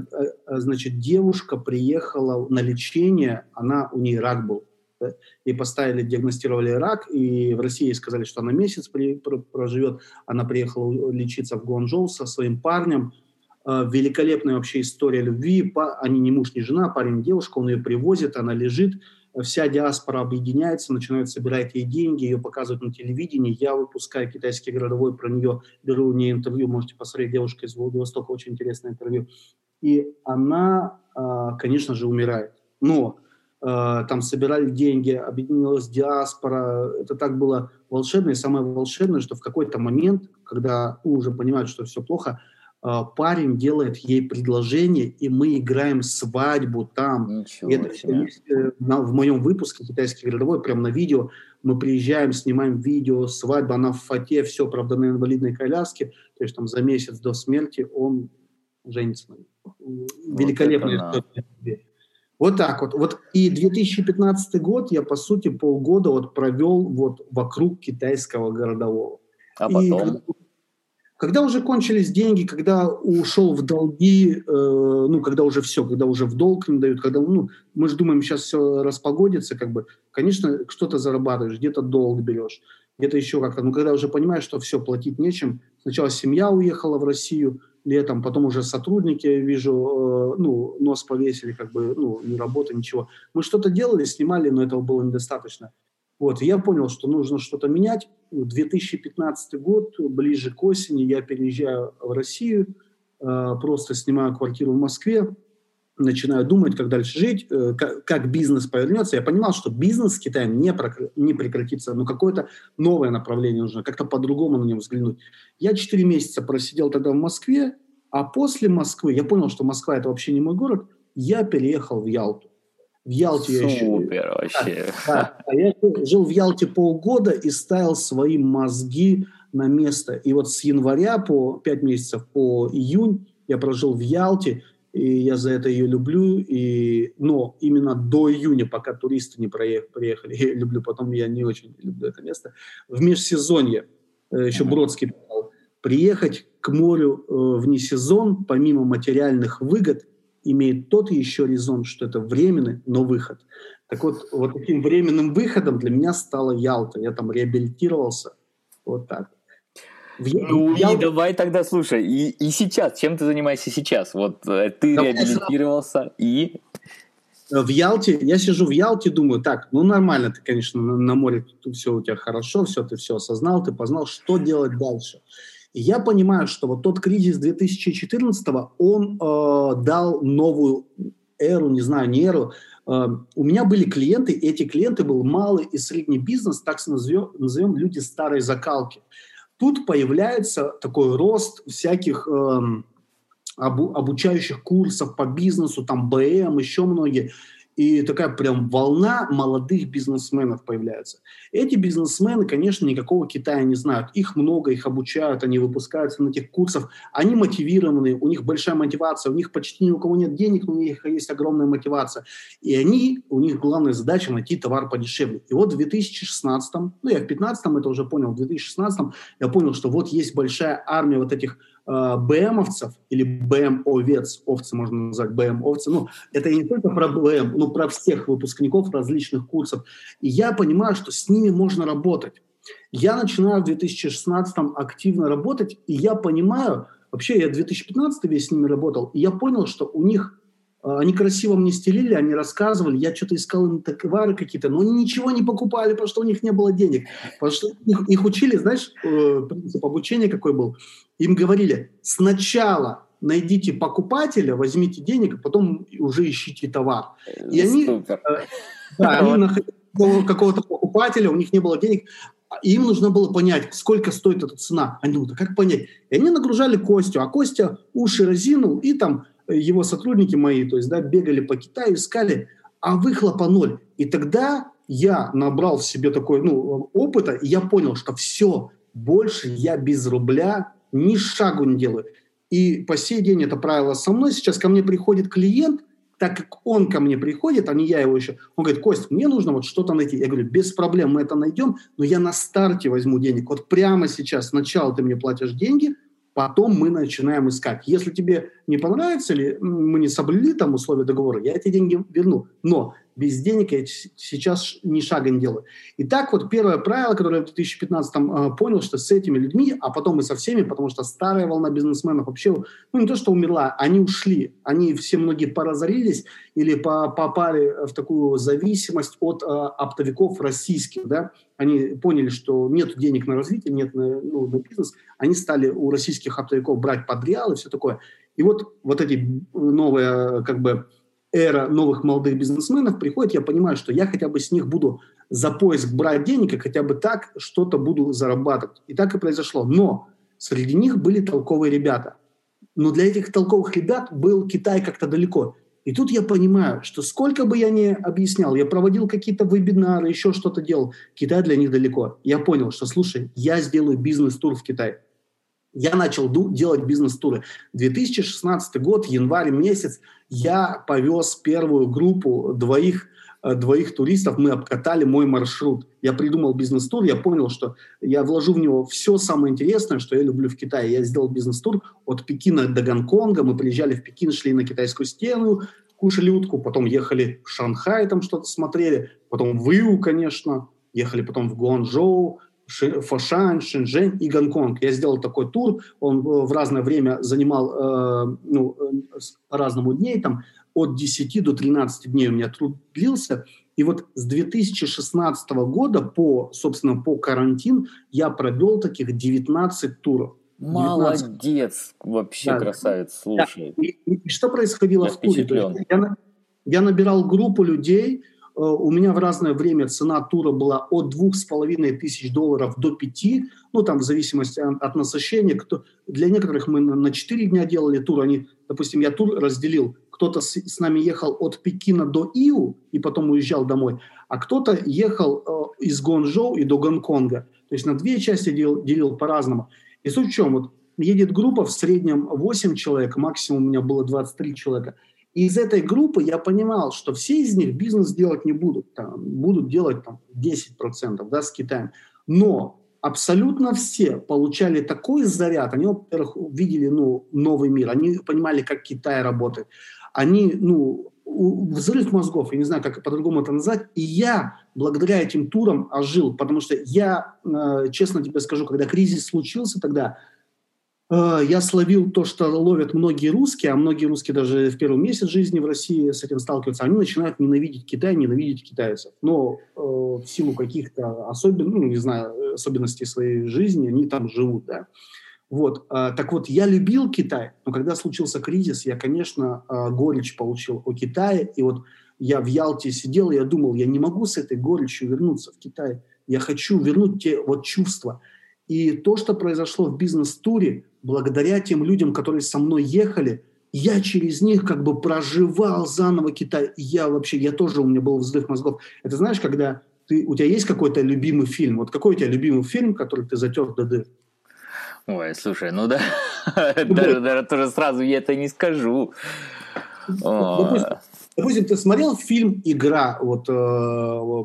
а, значит, девушка приехала на лечение, она, у нее рак был, да, и поставили, диагностировали рак, и в России сказали, что она месяц при, проживет, она приехала лечиться в Гуанчжоу со своим парнем, великолепная вообще история любви. Они не муж, не жена, парень девушка, он ее привозит, она лежит, вся диаспора объединяется, начинает собирать ей деньги, ее показывают на телевидении. Я выпускаю китайский городовой про нее, беру у нее интервью, можете посмотреть, девушка из Владивостока, очень интересное интервью. И она, э, конечно же, умирает. Но там собирали деньги, объединилась диаспора. Это так было волшебно. И самое волшебное, что в какой-то момент, когда уже понимают, что все плохо, парень делает ей предложение, и мы играем свадьбу там. Ничего это себе. Есть, э, на, в моем выпуске «Китайский городовой», прямо на видео, мы приезжаем, снимаем видео, свадьба, она в фате, все, правда, на инвалидной коляске, то есть там за месяц до смерти он женится. Великолепная вот история. Вот так вот. вот. И 2015 год я, по сути, полгода вот провел вот вокруг китайского городового. А потом? И когда уже кончились деньги, когда ушел в долги, э, ну, когда уже все, когда уже в долг не дают, когда, ну, мы же думаем, сейчас все распогодится, как бы, конечно, что-то зарабатываешь, где-то долг берешь, где-то еще как-то, но когда уже понимаешь, что все, платить нечем, сначала семья уехала в Россию летом, потом уже сотрудники, я вижу, э, ну, нос повесили, как бы, ну, не работа, ничего. Мы что-то делали, снимали, но этого было недостаточно. Вот, я понял, что нужно что-то менять. 2015 год, ближе к осени, я переезжаю в Россию, э, просто снимаю квартиру в Москве, начинаю думать, как дальше жить, э, как, бизнес повернется. Я понимал, что бизнес с Китаем не, прокр... не прекратится, но какое-то новое направление нужно, как-то по-другому на него взглянуть. Я 4 месяца просидел тогда в Москве, а после Москвы, я понял, что Москва – это вообще не мой город, я переехал в Ялту. В Ялте Супер, я еще... вообще. Да, да, я жил в Ялте полгода и ставил свои мозги на место. И вот с января по 5 месяцев по июнь я прожил в Ялте, и я за это ее люблю. И, но именно до июня, пока туристы не приехали, я люблю, потом я не очень люблю это место, в межсезонье, э, еще Бродский приехать к морю э, вне сезон, помимо материальных выгод – имеет тот еще резон, что это временный, но выход. Так вот, вот таким временным выходом для меня стала Ялта. Я там реабилитировался. Вот так. В, ну Ял... и давай тогда, слушай, и, и сейчас, чем ты занимаешься сейчас? Вот э, ты давай реабилитировался и... В Ялте, я сижу в Ялте, думаю, так, ну нормально ты, конечно, на, на море тут все у тебя хорошо, все ты все осознал, ты познал, что делать дальше. И я понимаю, что вот тот кризис 2014 он э, дал новую эру, не знаю, не эру. Э, у меня были клиенты, и эти клиенты был малый и средний бизнес, так назовем, назовем люди старой закалки. Тут появляется такой рост всяких э, обу, обучающих курсов по бизнесу, там БМ, еще многие и такая прям волна молодых бизнесменов появляется. Эти бизнесмены, конечно, никакого Китая не знают. Их много, их обучают, они выпускаются на этих курсах. Они мотивированы, у них большая мотивация, у них почти ни у кого нет денег, но у них есть огромная мотивация. И они, у них главная задача найти товар подешевле. И вот в 2016, ну я в 2015 это уже понял, в 2016 я понял, что вот есть большая армия вот этих БМовцев или БМ-овец, овцы можно назвать БМ-овцы, ну, это не только про БМ, но про всех выпускников различных курсов. И я понимаю, что с ними можно работать. Я начинаю в 2016 активно работать, и я понимаю, вообще я в 2015 весь с ними работал, и я понял, что у них а, они красиво мне стелили, они рассказывали, я что-то искал им товары какие-то, но они ничего не покупали, потому что у них не было денег. Потому что их, их учили, знаешь, э, принцип обучения какой был? Им говорили, сначала найдите покупателя, возьмите денег, а потом уже ищите товар. И они, Супер. Э, да, они находили какого-то покупателя, у них не было денег, и им нужно было понять, сколько стоит эта цена. Они думают, а как понять? И они нагружали Костю, а Костя уши разинул и там его сотрудники мои, то есть, да, бегали по Китаю, искали, а выхлопа ноль. И тогда я набрал в себе такой, ну, опыта, и я понял, что все, больше я без рубля ни шагу не делаю. И по сей день это правило со мной. Сейчас ко мне приходит клиент, так как он ко мне приходит, а не я его еще, он говорит, Кость, мне нужно вот что-то найти. Я говорю, без проблем, мы это найдем, но я на старте возьму денег. Вот прямо сейчас, сначала ты мне платишь деньги, потом мы начинаем искать. Если тебе не понравится или мы не соблюли там условия договора, я эти деньги верну. Но без денег я сейчас ни шага не делаю. И так вот первое правило, которое я в 2015 э, понял, что с этими людьми, а потом и со всеми, потому что старая волна бизнесменов вообще, ну не то, что умерла, они ушли. Они все многие поразорились или по, попали в такую зависимость от э, оптовиков российских, да, они поняли, что нет денег на развитие, нет на, ну, на бизнес, они стали у российских оптовиков брать под реал и все такое. И вот, вот эти новые как бы эра новых молодых бизнесменов приходит, я понимаю, что я хотя бы с них буду за поиск брать денег, и хотя бы так что-то буду зарабатывать. И так и произошло. Но среди них были толковые ребята. Но для этих толковых ребят был Китай как-то далеко. И тут я понимаю, что сколько бы я ни объяснял, я проводил какие-то вебинары, еще что-то делал, Китай для них далеко. Я понял, что, слушай, я сделаю бизнес-тур в Китай. Я начал делать бизнес-туры. 2016 год, январь месяц, я повез первую группу двоих Э, двоих туристов, мы обкатали мой маршрут. Я придумал бизнес-тур, я понял, что я вложу в него все самое интересное, что я люблю в Китае. Я сделал бизнес-тур от Пекина до Гонконга. Мы приезжали в Пекин, шли на китайскую стену, кушали утку, потом ехали в Шанхай, там что-то смотрели, потом в Иу, конечно, ехали потом в Гуанчжоу, Фошань, Шэньчжэнь и Гонконг. Я сделал такой тур, он в разное время занимал э, ну, э, по-разному дней, там от 10 до 13 дней у меня труд длился. И вот с 2016 года по, собственно, по карантин я провел таких 19 туров. 19. Молодец, вообще да. красавец, слушай. Да. И, и что происходило я в туре? Я, я набирал группу людей, э, у меня в разное время цена тура была от двух с половиной тысяч долларов до пяти, ну там в зависимости от, от насыщения. Кто, для некоторых мы на четыре дня делали тур, они, допустим, я тур разделил кто-то с, с нами ехал от Пекина до Иу и потом уезжал домой, а кто-то ехал э, из Гонжоу и до Гонконга. То есть на две части делил, делил по-разному. И суть в чем? Вот едет группа в среднем 8 человек, максимум у меня было 23 человека. Из этой группы я понимал, что все из них бизнес делать не будут. Там, будут делать там, 10% да, с Китаем. Но абсолютно все получали такой заряд. Они, во-первых, видели ну, новый мир, они понимали, как Китай работает они, ну, взрыв мозгов, я не знаю, как по-другому это назвать, и я благодаря этим турам ожил, потому что я, э, честно тебе скажу, когда кризис случился тогда, я словил то, что ловят многие русские, а многие русские даже в первый месяц жизни в России с этим сталкиваются, они начинают ненавидеть Китай, ненавидеть китайцев. Но э, в силу каких-то особенностей, ну, не знаю, особенностей своей жизни, они там живут, да. Вот, э, так вот, я любил Китай, но когда случился кризис, я, конечно, э, горечь получил о Китае, и вот я в Ялте сидел, и я думал, я не могу с этой горечью вернуться в Китай, я хочу вернуть те вот чувства. И то, что произошло в бизнес-туре, благодаря тем людям, которые со мной ехали, я через них как бы проживал заново Китай. Я вообще, я тоже, у меня был взрыв мозгов. Это знаешь, когда ты, у тебя есть какой-то любимый фильм? Вот какой у тебя любимый фильм, который ты затер до дыр? Ой, слушай, ну да, даже, даже тоже сразу я это не скажу. Допустим, допустим, ты смотрел фильм «Игра», вот э,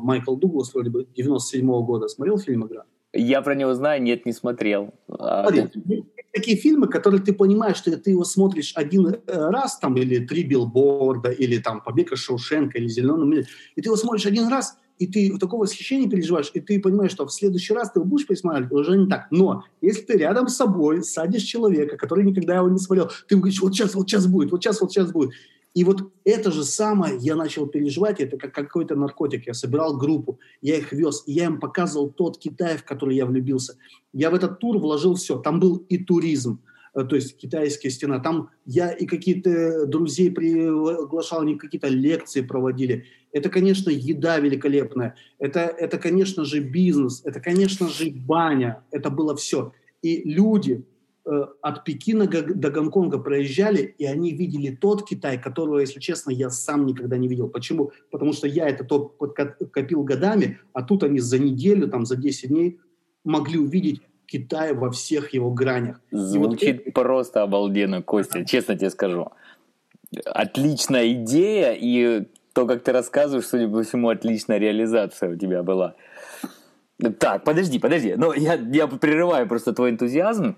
Майкл Дуглас, вроде бы, 97 -го года, смотрел фильм «Игра»? Я про него знаю, нет, не смотрел. А, Смотри, ну... такие фильмы, которые ты понимаешь, что ты его смотришь один э, раз, там, или «Три билборда», или там «Побег из Шоушенка», или «Зеленый мир», и ты его смотришь один раз, и ты такого восхищения переживаешь, и ты понимаешь, что в следующий раз ты его будешь пересматривать, уже не так. Но если ты рядом с собой садишь человека, который никогда его не смотрел, ты говоришь, вот сейчас, вот сейчас будет, вот сейчас, вот сейчас будет. И вот это же самое я начал переживать, это как какой-то наркотик. Я собирал группу, я их вез, и я им показывал тот Китай, в который я влюбился. Я в этот тур вложил все. Там был и туризм, Э, то есть китайская стена. Там я и какие-то друзей приглашал, они какие-то лекции проводили. Это, конечно, еда великолепная. Это, это, конечно же, бизнес. Это, конечно же, баня. Это было все. И люди от Пекина до Гонконга проезжали, и они видели тот Китай, которого, если честно, я сам никогда не видел. Почему? Потому что я это тот копил годами, а тут они за неделю, там, за 10 дней могли увидеть Китая во всех его гранях. Звучит вот... просто обалденно, Костя, честно тебе скажу. Отличная идея, и то, как ты рассказываешь, судя по всему, отличная реализация у тебя была. Так, подожди, подожди. Ну, я, я прерываю просто твой энтузиазм.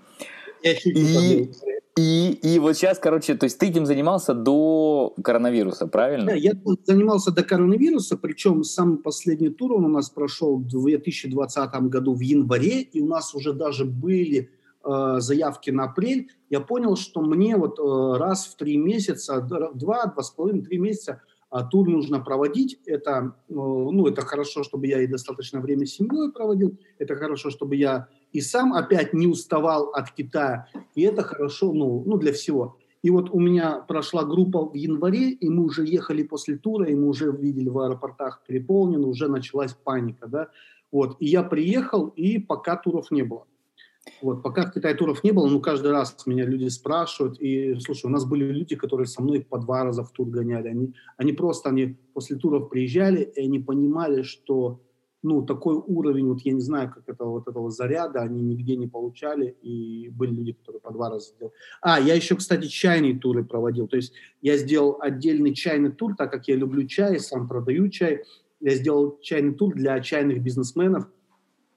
И, и, и вот сейчас, короче, то есть ты этим занимался до коронавируса, правильно? Да, я занимался до коронавируса, причем самый последний тур он у нас прошел в 2020 году в январе, и у нас уже даже были э, заявки на апрель. Я понял, что мне вот э, раз в три месяца, два, два с половиной, три месяца а тур нужно проводить. Это, э, ну, это хорошо, чтобы я и достаточно время с семьей проводил. Это хорошо, чтобы я и сам опять не уставал от Китая. И это хорошо ну, ну, для всего. И вот у меня прошла группа в январе, и мы уже ехали после тура, и мы уже видели в аэропортах переполнено, уже началась паника, да. Вот, и я приехал, и пока туров не было. Вот, пока в Китае туров не было, ну, каждый раз меня люди спрашивают, и, слушай, у нас были люди, которые со мной по два раза в тур гоняли, они, они просто, они после туров приезжали, и они понимали, что ну, такой уровень, вот я не знаю, как это, вот этого заряда, они нигде не получали, и были люди, которые по два раза сделали. А, я еще, кстати, чайные туры проводил, то есть я сделал отдельный чайный тур, так как я люблю чай, сам продаю чай, я сделал чайный тур для чайных бизнесменов,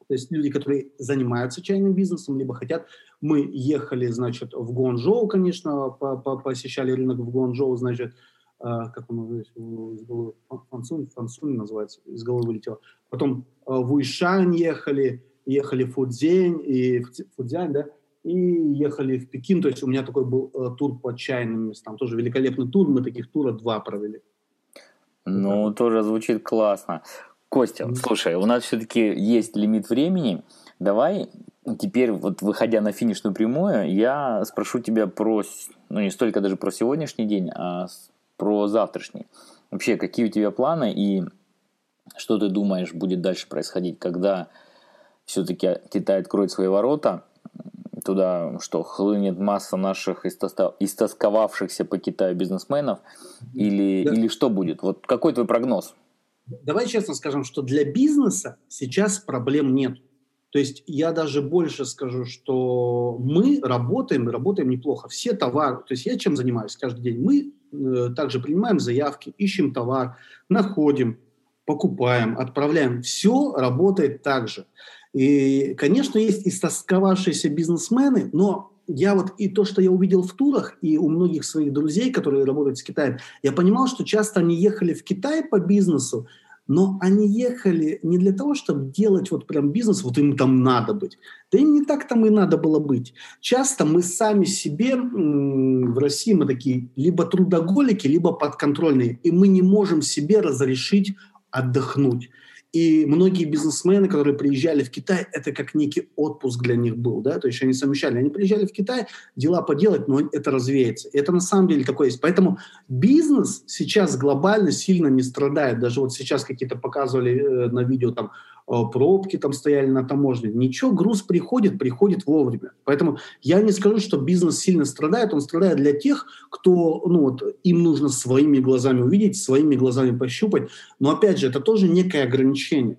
то есть люди, которые занимаются чайным бизнесом, либо хотят. Мы ехали, значит, в Гуанчжоу, конечно, посещали рынок в Гуанчжоу, значит, а, как он из головы, Фансунь, Фансунь называется, из головы вылетел. Потом а, в Уишань ехали, ехали в Фудзянь, и, Фудзянь, да, и ехали в Пекин. То есть у меня такой был э, тур по чайным местам. Тоже великолепный тур, мы таких тура два провели. Ну, тоже звучит классно. Костя, слушай, у нас все-таки есть лимит времени. Давай теперь, вот выходя на финишную прямую, я спрошу тебя про, ну не столько даже про сегодняшний день, а про завтрашний. Вообще, какие у тебя планы и что ты думаешь будет дальше происходить, когда все-таки Китай откроет свои ворота, туда что, хлынет масса наших истосковавшихся по Китаю бизнесменов, или, да. или что будет? Вот какой твой прогноз? Давай честно скажем, что для бизнеса сейчас проблем нет. То есть я даже больше скажу, что мы работаем, работаем неплохо. Все товары, то есть я чем занимаюсь каждый день? Мы Э, также принимаем заявки, ищем товар, находим, покупаем, отправляем. Все работает так же. И, конечно, есть истосковавшиеся бизнесмены, но я вот и то, что я увидел в турах, и у многих своих друзей, которые работают с Китаем, я понимал, что часто они ехали в Китай по бизнесу, но они ехали не для того, чтобы делать вот прям бизнес, вот им там надо быть. Да им не так там и надо было быть. Часто мы сами себе в России мы такие либо трудоголики, либо подконтрольные, и мы не можем себе разрешить отдохнуть. И многие бизнесмены, которые приезжали в Китай, это как некий отпуск для них был, да, то есть они совмещали. Они приезжали в Китай, дела поделать, но это развеется. И это на самом деле такое есть. Поэтому бизнес сейчас глобально сильно не страдает. Даже вот сейчас какие-то показывали э, на видео там пробки там стояли на таможне. Ничего, груз приходит, приходит вовремя. Поэтому я не скажу, что бизнес сильно страдает. Он страдает для тех, кто, ну вот, им нужно своими глазами увидеть, своими глазами пощупать. Но опять же, это тоже некое ограничение.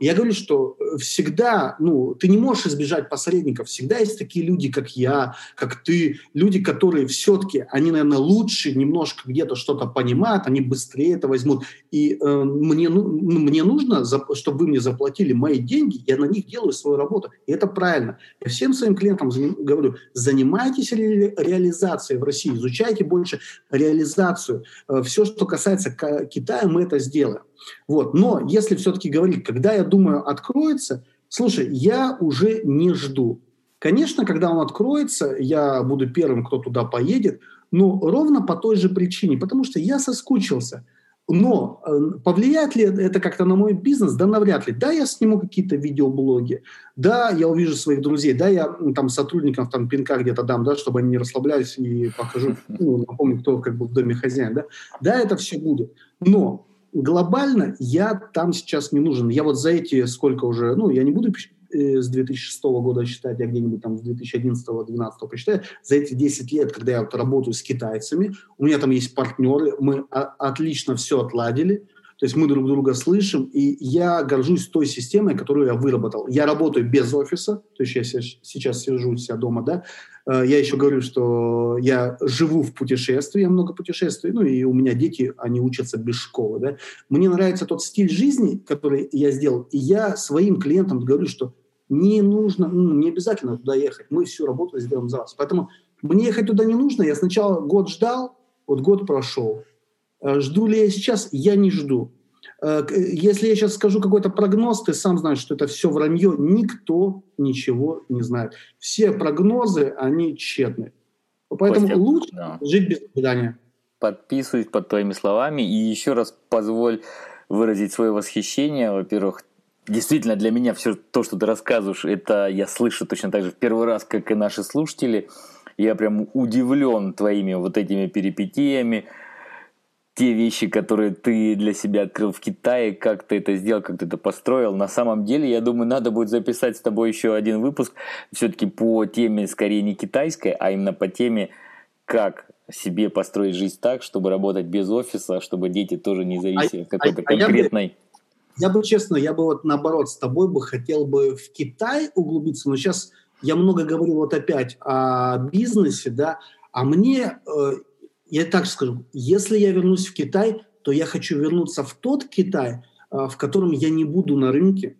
Я говорю, что э, всегда, ну, ты не можешь избежать посредников. Всегда есть такие люди, как я, как ты, люди, которые все-таки, они, наверное, лучше немножко где-то что-то понимают, они быстрее это возьмут. И э, мне, ну, ну мне нужно, чтобы вы мне заплатили мои деньги, я на них делаю свою работу. И это правильно. Я всем своим клиентам говорю, занимайтесь ре реализацией в России, изучайте больше реализацию. Э, все, что касается Китая, мы это сделаем. Вот. Но если все-таки говорить, когда я думаю откроется, слушай, я уже не жду. Конечно, когда он откроется, я буду первым, кто туда поедет, но ровно по той же причине, потому что я соскучился. Но э, повлияет ли это как-то на мой бизнес? Да навряд ли. Да, я сниму какие-то видеоблоги, да, я увижу своих друзей, да, я там сотрудникам там пинка где-то дам, да, чтобы они не расслаблялись и покажу, ну, напомню, кто как бы в доме хозяин, да. Да, это все будет. Но глобально я там сейчас не нужен. Я вот за эти сколько уже, ну, я не буду э, с 2006 года считать, я где-нибудь там с 2011-2012 посчитаю, за эти 10 лет, когда я вот работаю с китайцами, у меня там есть партнеры, мы отлично все отладили, то есть мы друг друга слышим, и я горжусь той системой, которую я выработал. Я работаю без офиса, то есть я сейчас сижу у себя дома, да. Э, я еще говорю, что я живу в путешествии, я много путешествую, ну и у меня дети, они учатся без школы, да. Мне нравится тот стиль жизни, который я сделал, и я своим клиентам говорю, что не нужно, ну, не обязательно туда ехать, мы всю работу сделаем за вас. Поэтому мне ехать туда не нужно, я сначала год ждал, вот год прошел, Э, жду ли я сейчас? Я не жду. Э, если я сейчас скажу какой-то прогноз, ты сам знаешь, что это все вранье, никто ничего не знает. Все прогнозы, они тщетны. Поэтому Костя, лучше да. жить без ожидания. Подписываюсь под твоими словами и еще раз позволь выразить свое восхищение. Во-первых, действительно для меня все то, что ты рассказываешь, это я слышу точно так же в первый раз, как и наши слушатели. Я прям удивлен твоими вот этими перипетиями, те вещи, которые ты для себя открыл в Китае, как ты это сделал, как ты это построил. На самом деле, я думаю, надо будет записать с тобой еще один выпуск, все-таки по теме скорее не китайской, а именно по теме, как себе построить жизнь так, чтобы работать без офиса, чтобы дети тоже не зависели а, от какой-то а, конкретной... Я бы, я бы, честно, я бы вот наоборот с тобой бы хотел бы в Китай углубиться, но сейчас я много говорю вот опять о бизнесе, да, а мне, э, я так скажу, если я вернусь в Китай, то я хочу вернуться в тот Китай, э, в котором я не буду на рынке.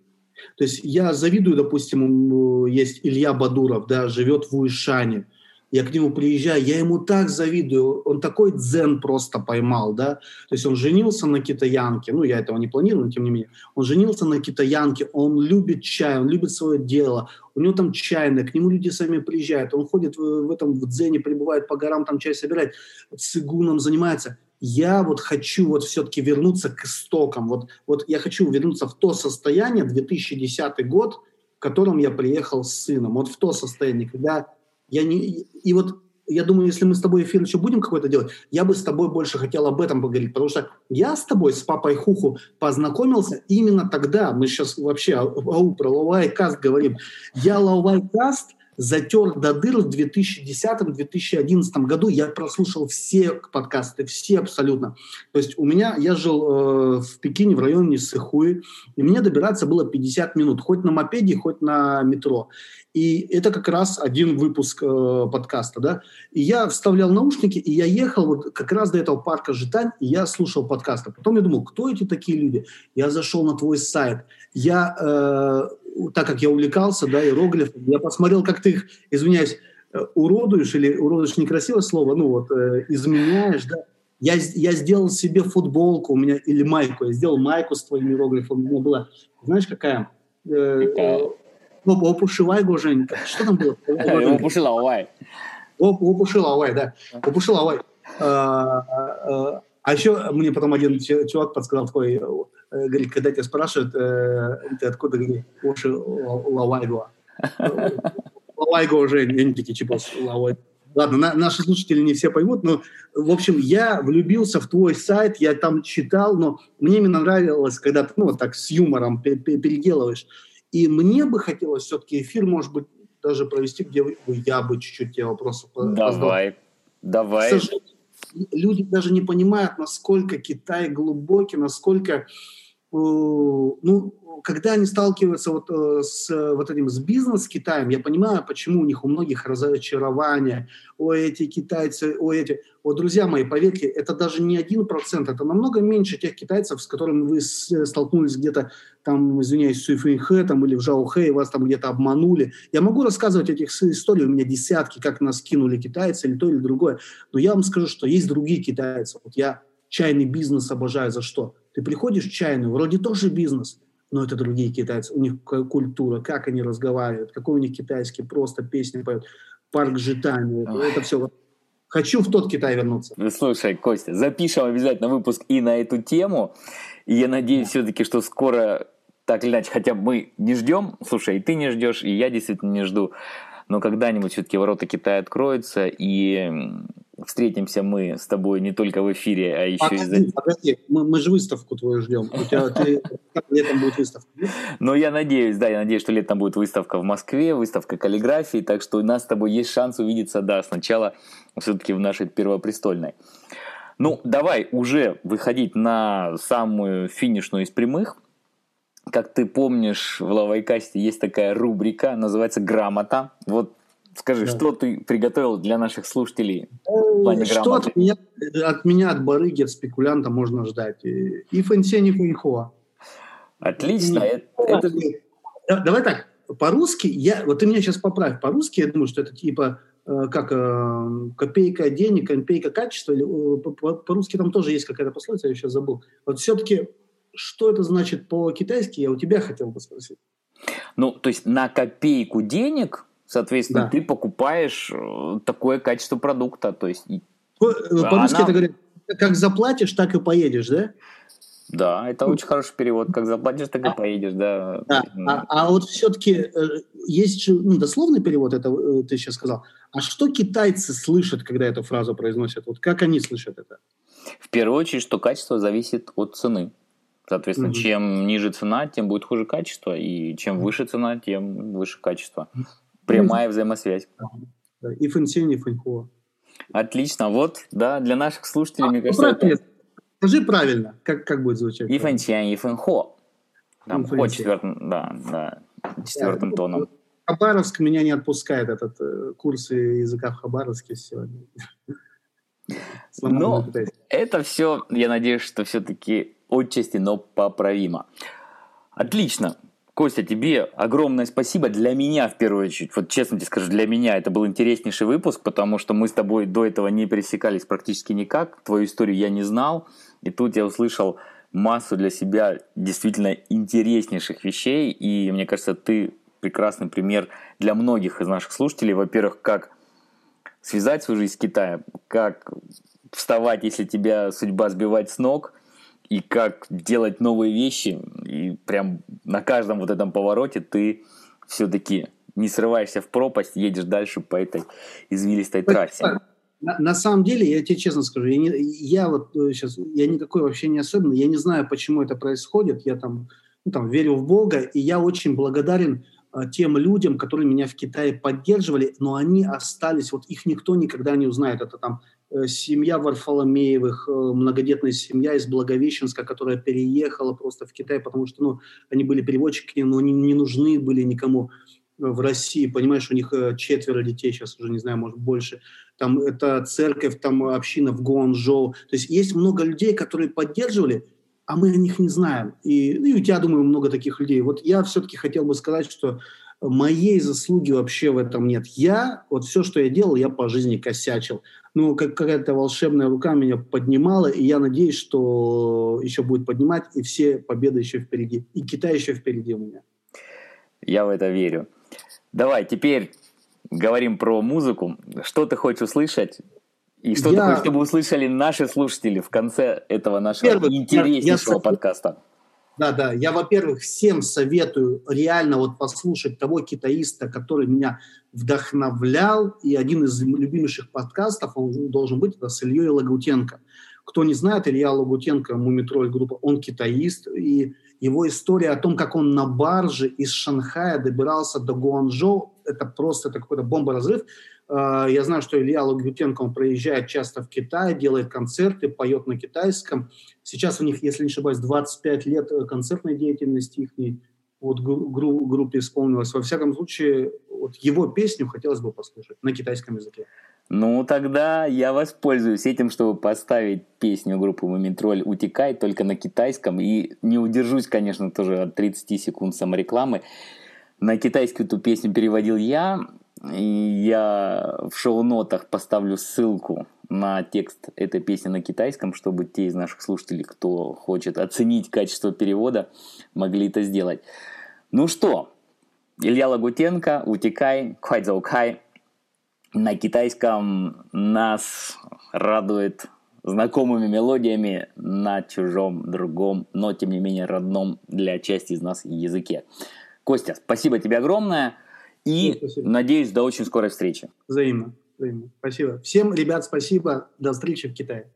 То есть я завидую, допустим, есть Илья Бадуров, да, живет в Уишане, я к нему приезжаю, я ему так завидую, он такой дзен просто поймал, да, то есть он женился на китаянке, ну, я этого не планирую, но тем не менее, он женился на китаянке, он любит чай, он любит свое дело, у него там чайная, к нему люди сами приезжают, он ходит в, в этом, в дзене, прибывает по горам, там чай собирает, цигуном занимается. Я вот хочу вот все-таки вернуться к истокам, вот, вот я хочу вернуться в то состояние, 2010 год, в котором я приехал с сыном, вот в то состояние, когда я не, и вот я думаю, если мы с тобой эфир еще будем какой-то делать, я бы с тобой больше хотел об этом поговорить, потому что я с тобой, с папой Хуху, познакомился именно тогда. Мы сейчас вообще ау, про Лаувай Каст говорим. Я Лаувай Каст затер до дыр в 2010-2011 году. Я прослушал все подкасты, все абсолютно. То есть у меня, я жил э, в Пекине, в районе Сыхуи, и мне добираться было 50 минут, хоть на мопеде, хоть на метро. И это как раз один выпуск э, подкаста, да. И я вставлял наушники, и я ехал вот как раз до этого парка Житань, и я слушал подкасты. Потом я думал, кто эти такие люди? Я зашел на твой сайт. Я э, так как я увлекался, да, иероглифом, я посмотрел, как ты их, извиняюсь, э, уродуешь, или уродуешь некрасивое слово, ну вот, э, изменяешь, да. Я, я сделал себе футболку у меня, или майку, я сделал майку с твоим иероглифом, у меня была, знаешь, какая? Э? Ну, опушивай Жень, что там было? Опушилавай. Опушилавай, да. Опушилавай. А еще мне потом один чувак подсказал такой, говорит, когда тебя спрашивают, э, ты откуда, говорит, Оши Лавайго. Лавайго уже, они такие, Лавайго. Ладно, на, наши слушатели не все поймут, но, в общем, я влюбился в твой сайт, я там читал, но мне именно нравилось, когда ты, ну, вот так с юмором переделываешь. И мне бы хотелось все-таки эфир, может быть, даже провести, где я бы чуть-чуть тебе вопросы Давай, давай. К люди даже не понимают, насколько Китай глубокий, насколько ну, когда они сталкиваются вот э, с вот этим с бизнес Китаем, я понимаю, почему у них у многих разочарование. Ой, эти китайцы, ой, эти. Вот, друзья мои, поверьте, это даже не один процент, это намного меньше тех китайцев, с которыми вы столкнулись где-то там, извиняюсь, в Суйфэнхэ там, или в Жаухэ, и вас там где-то обманули. Я могу рассказывать этих историй, у меня десятки, как нас кинули китайцы или то, или другое. Но я вам скажу, что есть другие китайцы. Вот я чайный бизнес обожаю за что? Ты приходишь в чайную, вроде тоже бизнес, но это другие китайцы, у них культура, как они разговаривают, какой у них китайский, просто песни поют, парк Житани, это все. Хочу в тот Китай вернуться. Ну, слушай, Костя, запишем обязательно выпуск и на эту тему. И я надеюсь все-таки, что скоро, так или иначе, хотя мы не ждем, слушай, и ты не ждешь, и я действительно не жду, но когда-нибудь все-таки ворота Китая откроются, и встретимся мы с тобой не только в эфире, а еще погоди, и за... Погоди, мы, мы же выставку твою ждем. У тебя ты, летом будет выставка? Ну, я надеюсь, да, я надеюсь, что летом будет выставка в Москве, выставка каллиграфии, так что у нас с тобой есть шанс увидеться, да, сначала все-таки в нашей Первопрестольной. Ну, давай уже выходить на самую финишную из прямых. Как ты помнишь, в Лавайкасте есть такая рубрика, называется «Грамота». Вот Скажи, да. что ты приготовил для наших слушателей в плане Что от меня, от меня, от барыги, от спекулянта можно ждать? И, и фэнсен, и фэнхуа. Отлично. Это, это... Давай так, по-русски, я, вот ты меня сейчас поправь, по-русски я думаю, что это типа э, как э, копейка денег, копейка качества, или, э, по-русски там тоже есть какая-то пословица, я сейчас забыл. Вот все-таки, что это значит по-китайски, я у тебя хотел бы спросить. Ну, то есть на копейку денег Соответственно, да. ты покупаешь э, такое качество продукта. То есть, э, По-русски она... это говорят, как заплатишь, так и поедешь, да? Да, это очень хороший перевод. Как заплатишь, так и а, поедешь, да. да. А, а вот все-таки э, есть же ну, дословный перевод, это ты сейчас сказал. А что китайцы слышат, когда эту фразу произносят? Вот как они слышат это? В первую очередь, что качество зависит от цены. Соответственно, угу. чем ниже цена, тем будет хуже качество, и чем выше цена, тем выше качество. Прямая взаимосвязь. 一分钱，一分货. Отлично. Вот, да, для наших слушателей, а, мне кажется, это... Скажи правильно, как, как будет звучать. 一分钱，一分货. Там хо четвертым, да, да, четвертым тоном. Хабаровск меня не отпускает этот э, курс языка в Хабаровске сегодня. Но это все, я надеюсь, что все-таки отчасти, но поправимо. Отлично. Костя, тебе огромное спасибо. Для меня, в первую очередь, вот честно тебе скажу, для меня это был интереснейший выпуск, потому что мы с тобой до этого не пересекались практически никак. Твою историю я не знал. И тут я услышал массу для себя действительно интереснейших вещей. И мне кажется, ты прекрасный пример для многих из наших слушателей. Во-первых, как связать свою жизнь с Китаем, как вставать, если тебя судьба сбивает с ног, и как делать новые вещи. И прям на каждом вот этом повороте ты все-таки не срываешься в пропасть, едешь дальше по этой извилистой трассе. На, на самом деле, я тебе честно скажу, я, не, я вот сейчас, э, я никакой вообще не особенный, я не знаю, почему это происходит, я там, ну, там верю в Бога, и я очень благодарен Э, тем людям, которые меня в Китае поддерживали, но они остались, вот их никто никогда не узнает. Это там семья Варфоломеевых, э, многодетная семья из Благовещенска, которая переехала просто в Китай, потому что ну, они были переводчики, но они не нужны были никому в России, понимаешь, у них четверо детей, сейчас уже не знаю, может больше. Там это церковь, там община в Гуанчжоу. То есть есть много людей, которые поддерживали, а мы о них не знаем. И, ну, и у тебя, думаю, много таких людей. Вот я все-таки хотел бы сказать, что моей заслуги вообще в этом нет. Я, вот все, что я делал, я по жизни косячил. Ну, как какая-то волшебная рука меня поднимала, и я надеюсь, что еще будет поднимать, и все победы еще впереди. И Китай еще впереди у меня. Я в это верю. Давай, теперь говорим про музыку. Что ты хочешь услышать? И что я... такое, чтобы услышали наши слушатели в конце этого нашего Первый, интереснейшего я, я подкаста? Да, да. Я, во-первых, всем советую реально вот послушать того китаиста, который меня вдохновлял. И один из любимейших подкастов, он должен быть, это с Ильей Лагутенко. Кто не знает, Илья Лагутенко, Мумитроль группа, он китаист. И его история о том, как он на барже из Шанхая добирался до Гуанчжоу, это просто это какой-то бомборазрыв. А, я знаю, что Илья Лагутенко, он проезжает часто в Китай, делает концерты, поет на китайском. Сейчас у них, если не ошибаюсь, 25 лет э, концертной деятельности их вот гру- группе исполнилось. Во всяком случае, вот его песню хотелось бы послушать на китайском языке. Ну, тогда я воспользуюсь этим, чтобы поставить песню группы Мумитроль «Утекай» только на китайском. И не удержусь, конечно, тоже от 30 секунд саморекламы. На китайский эту песню переводил я, я в шоу-нотах поставлю ссылку на текст этой песни на китайском, чтобы те из наших слушателей, кто хочет оценить качество перевода, могли это сделать. Ну что, Илья Лагутенко, «Утекай», «Кхайзаукай». На китайском нас радует знакомыми мелодиями на чужом, другом, но тем не менее родном для части из нас языке. Костя, спасибо тебе огромное. И спасибо. надеюсь, до очень скорой встречи. Взаимно. Взаимно. Спасибо. Всем, ребят, спасибо. До встречи в Китае.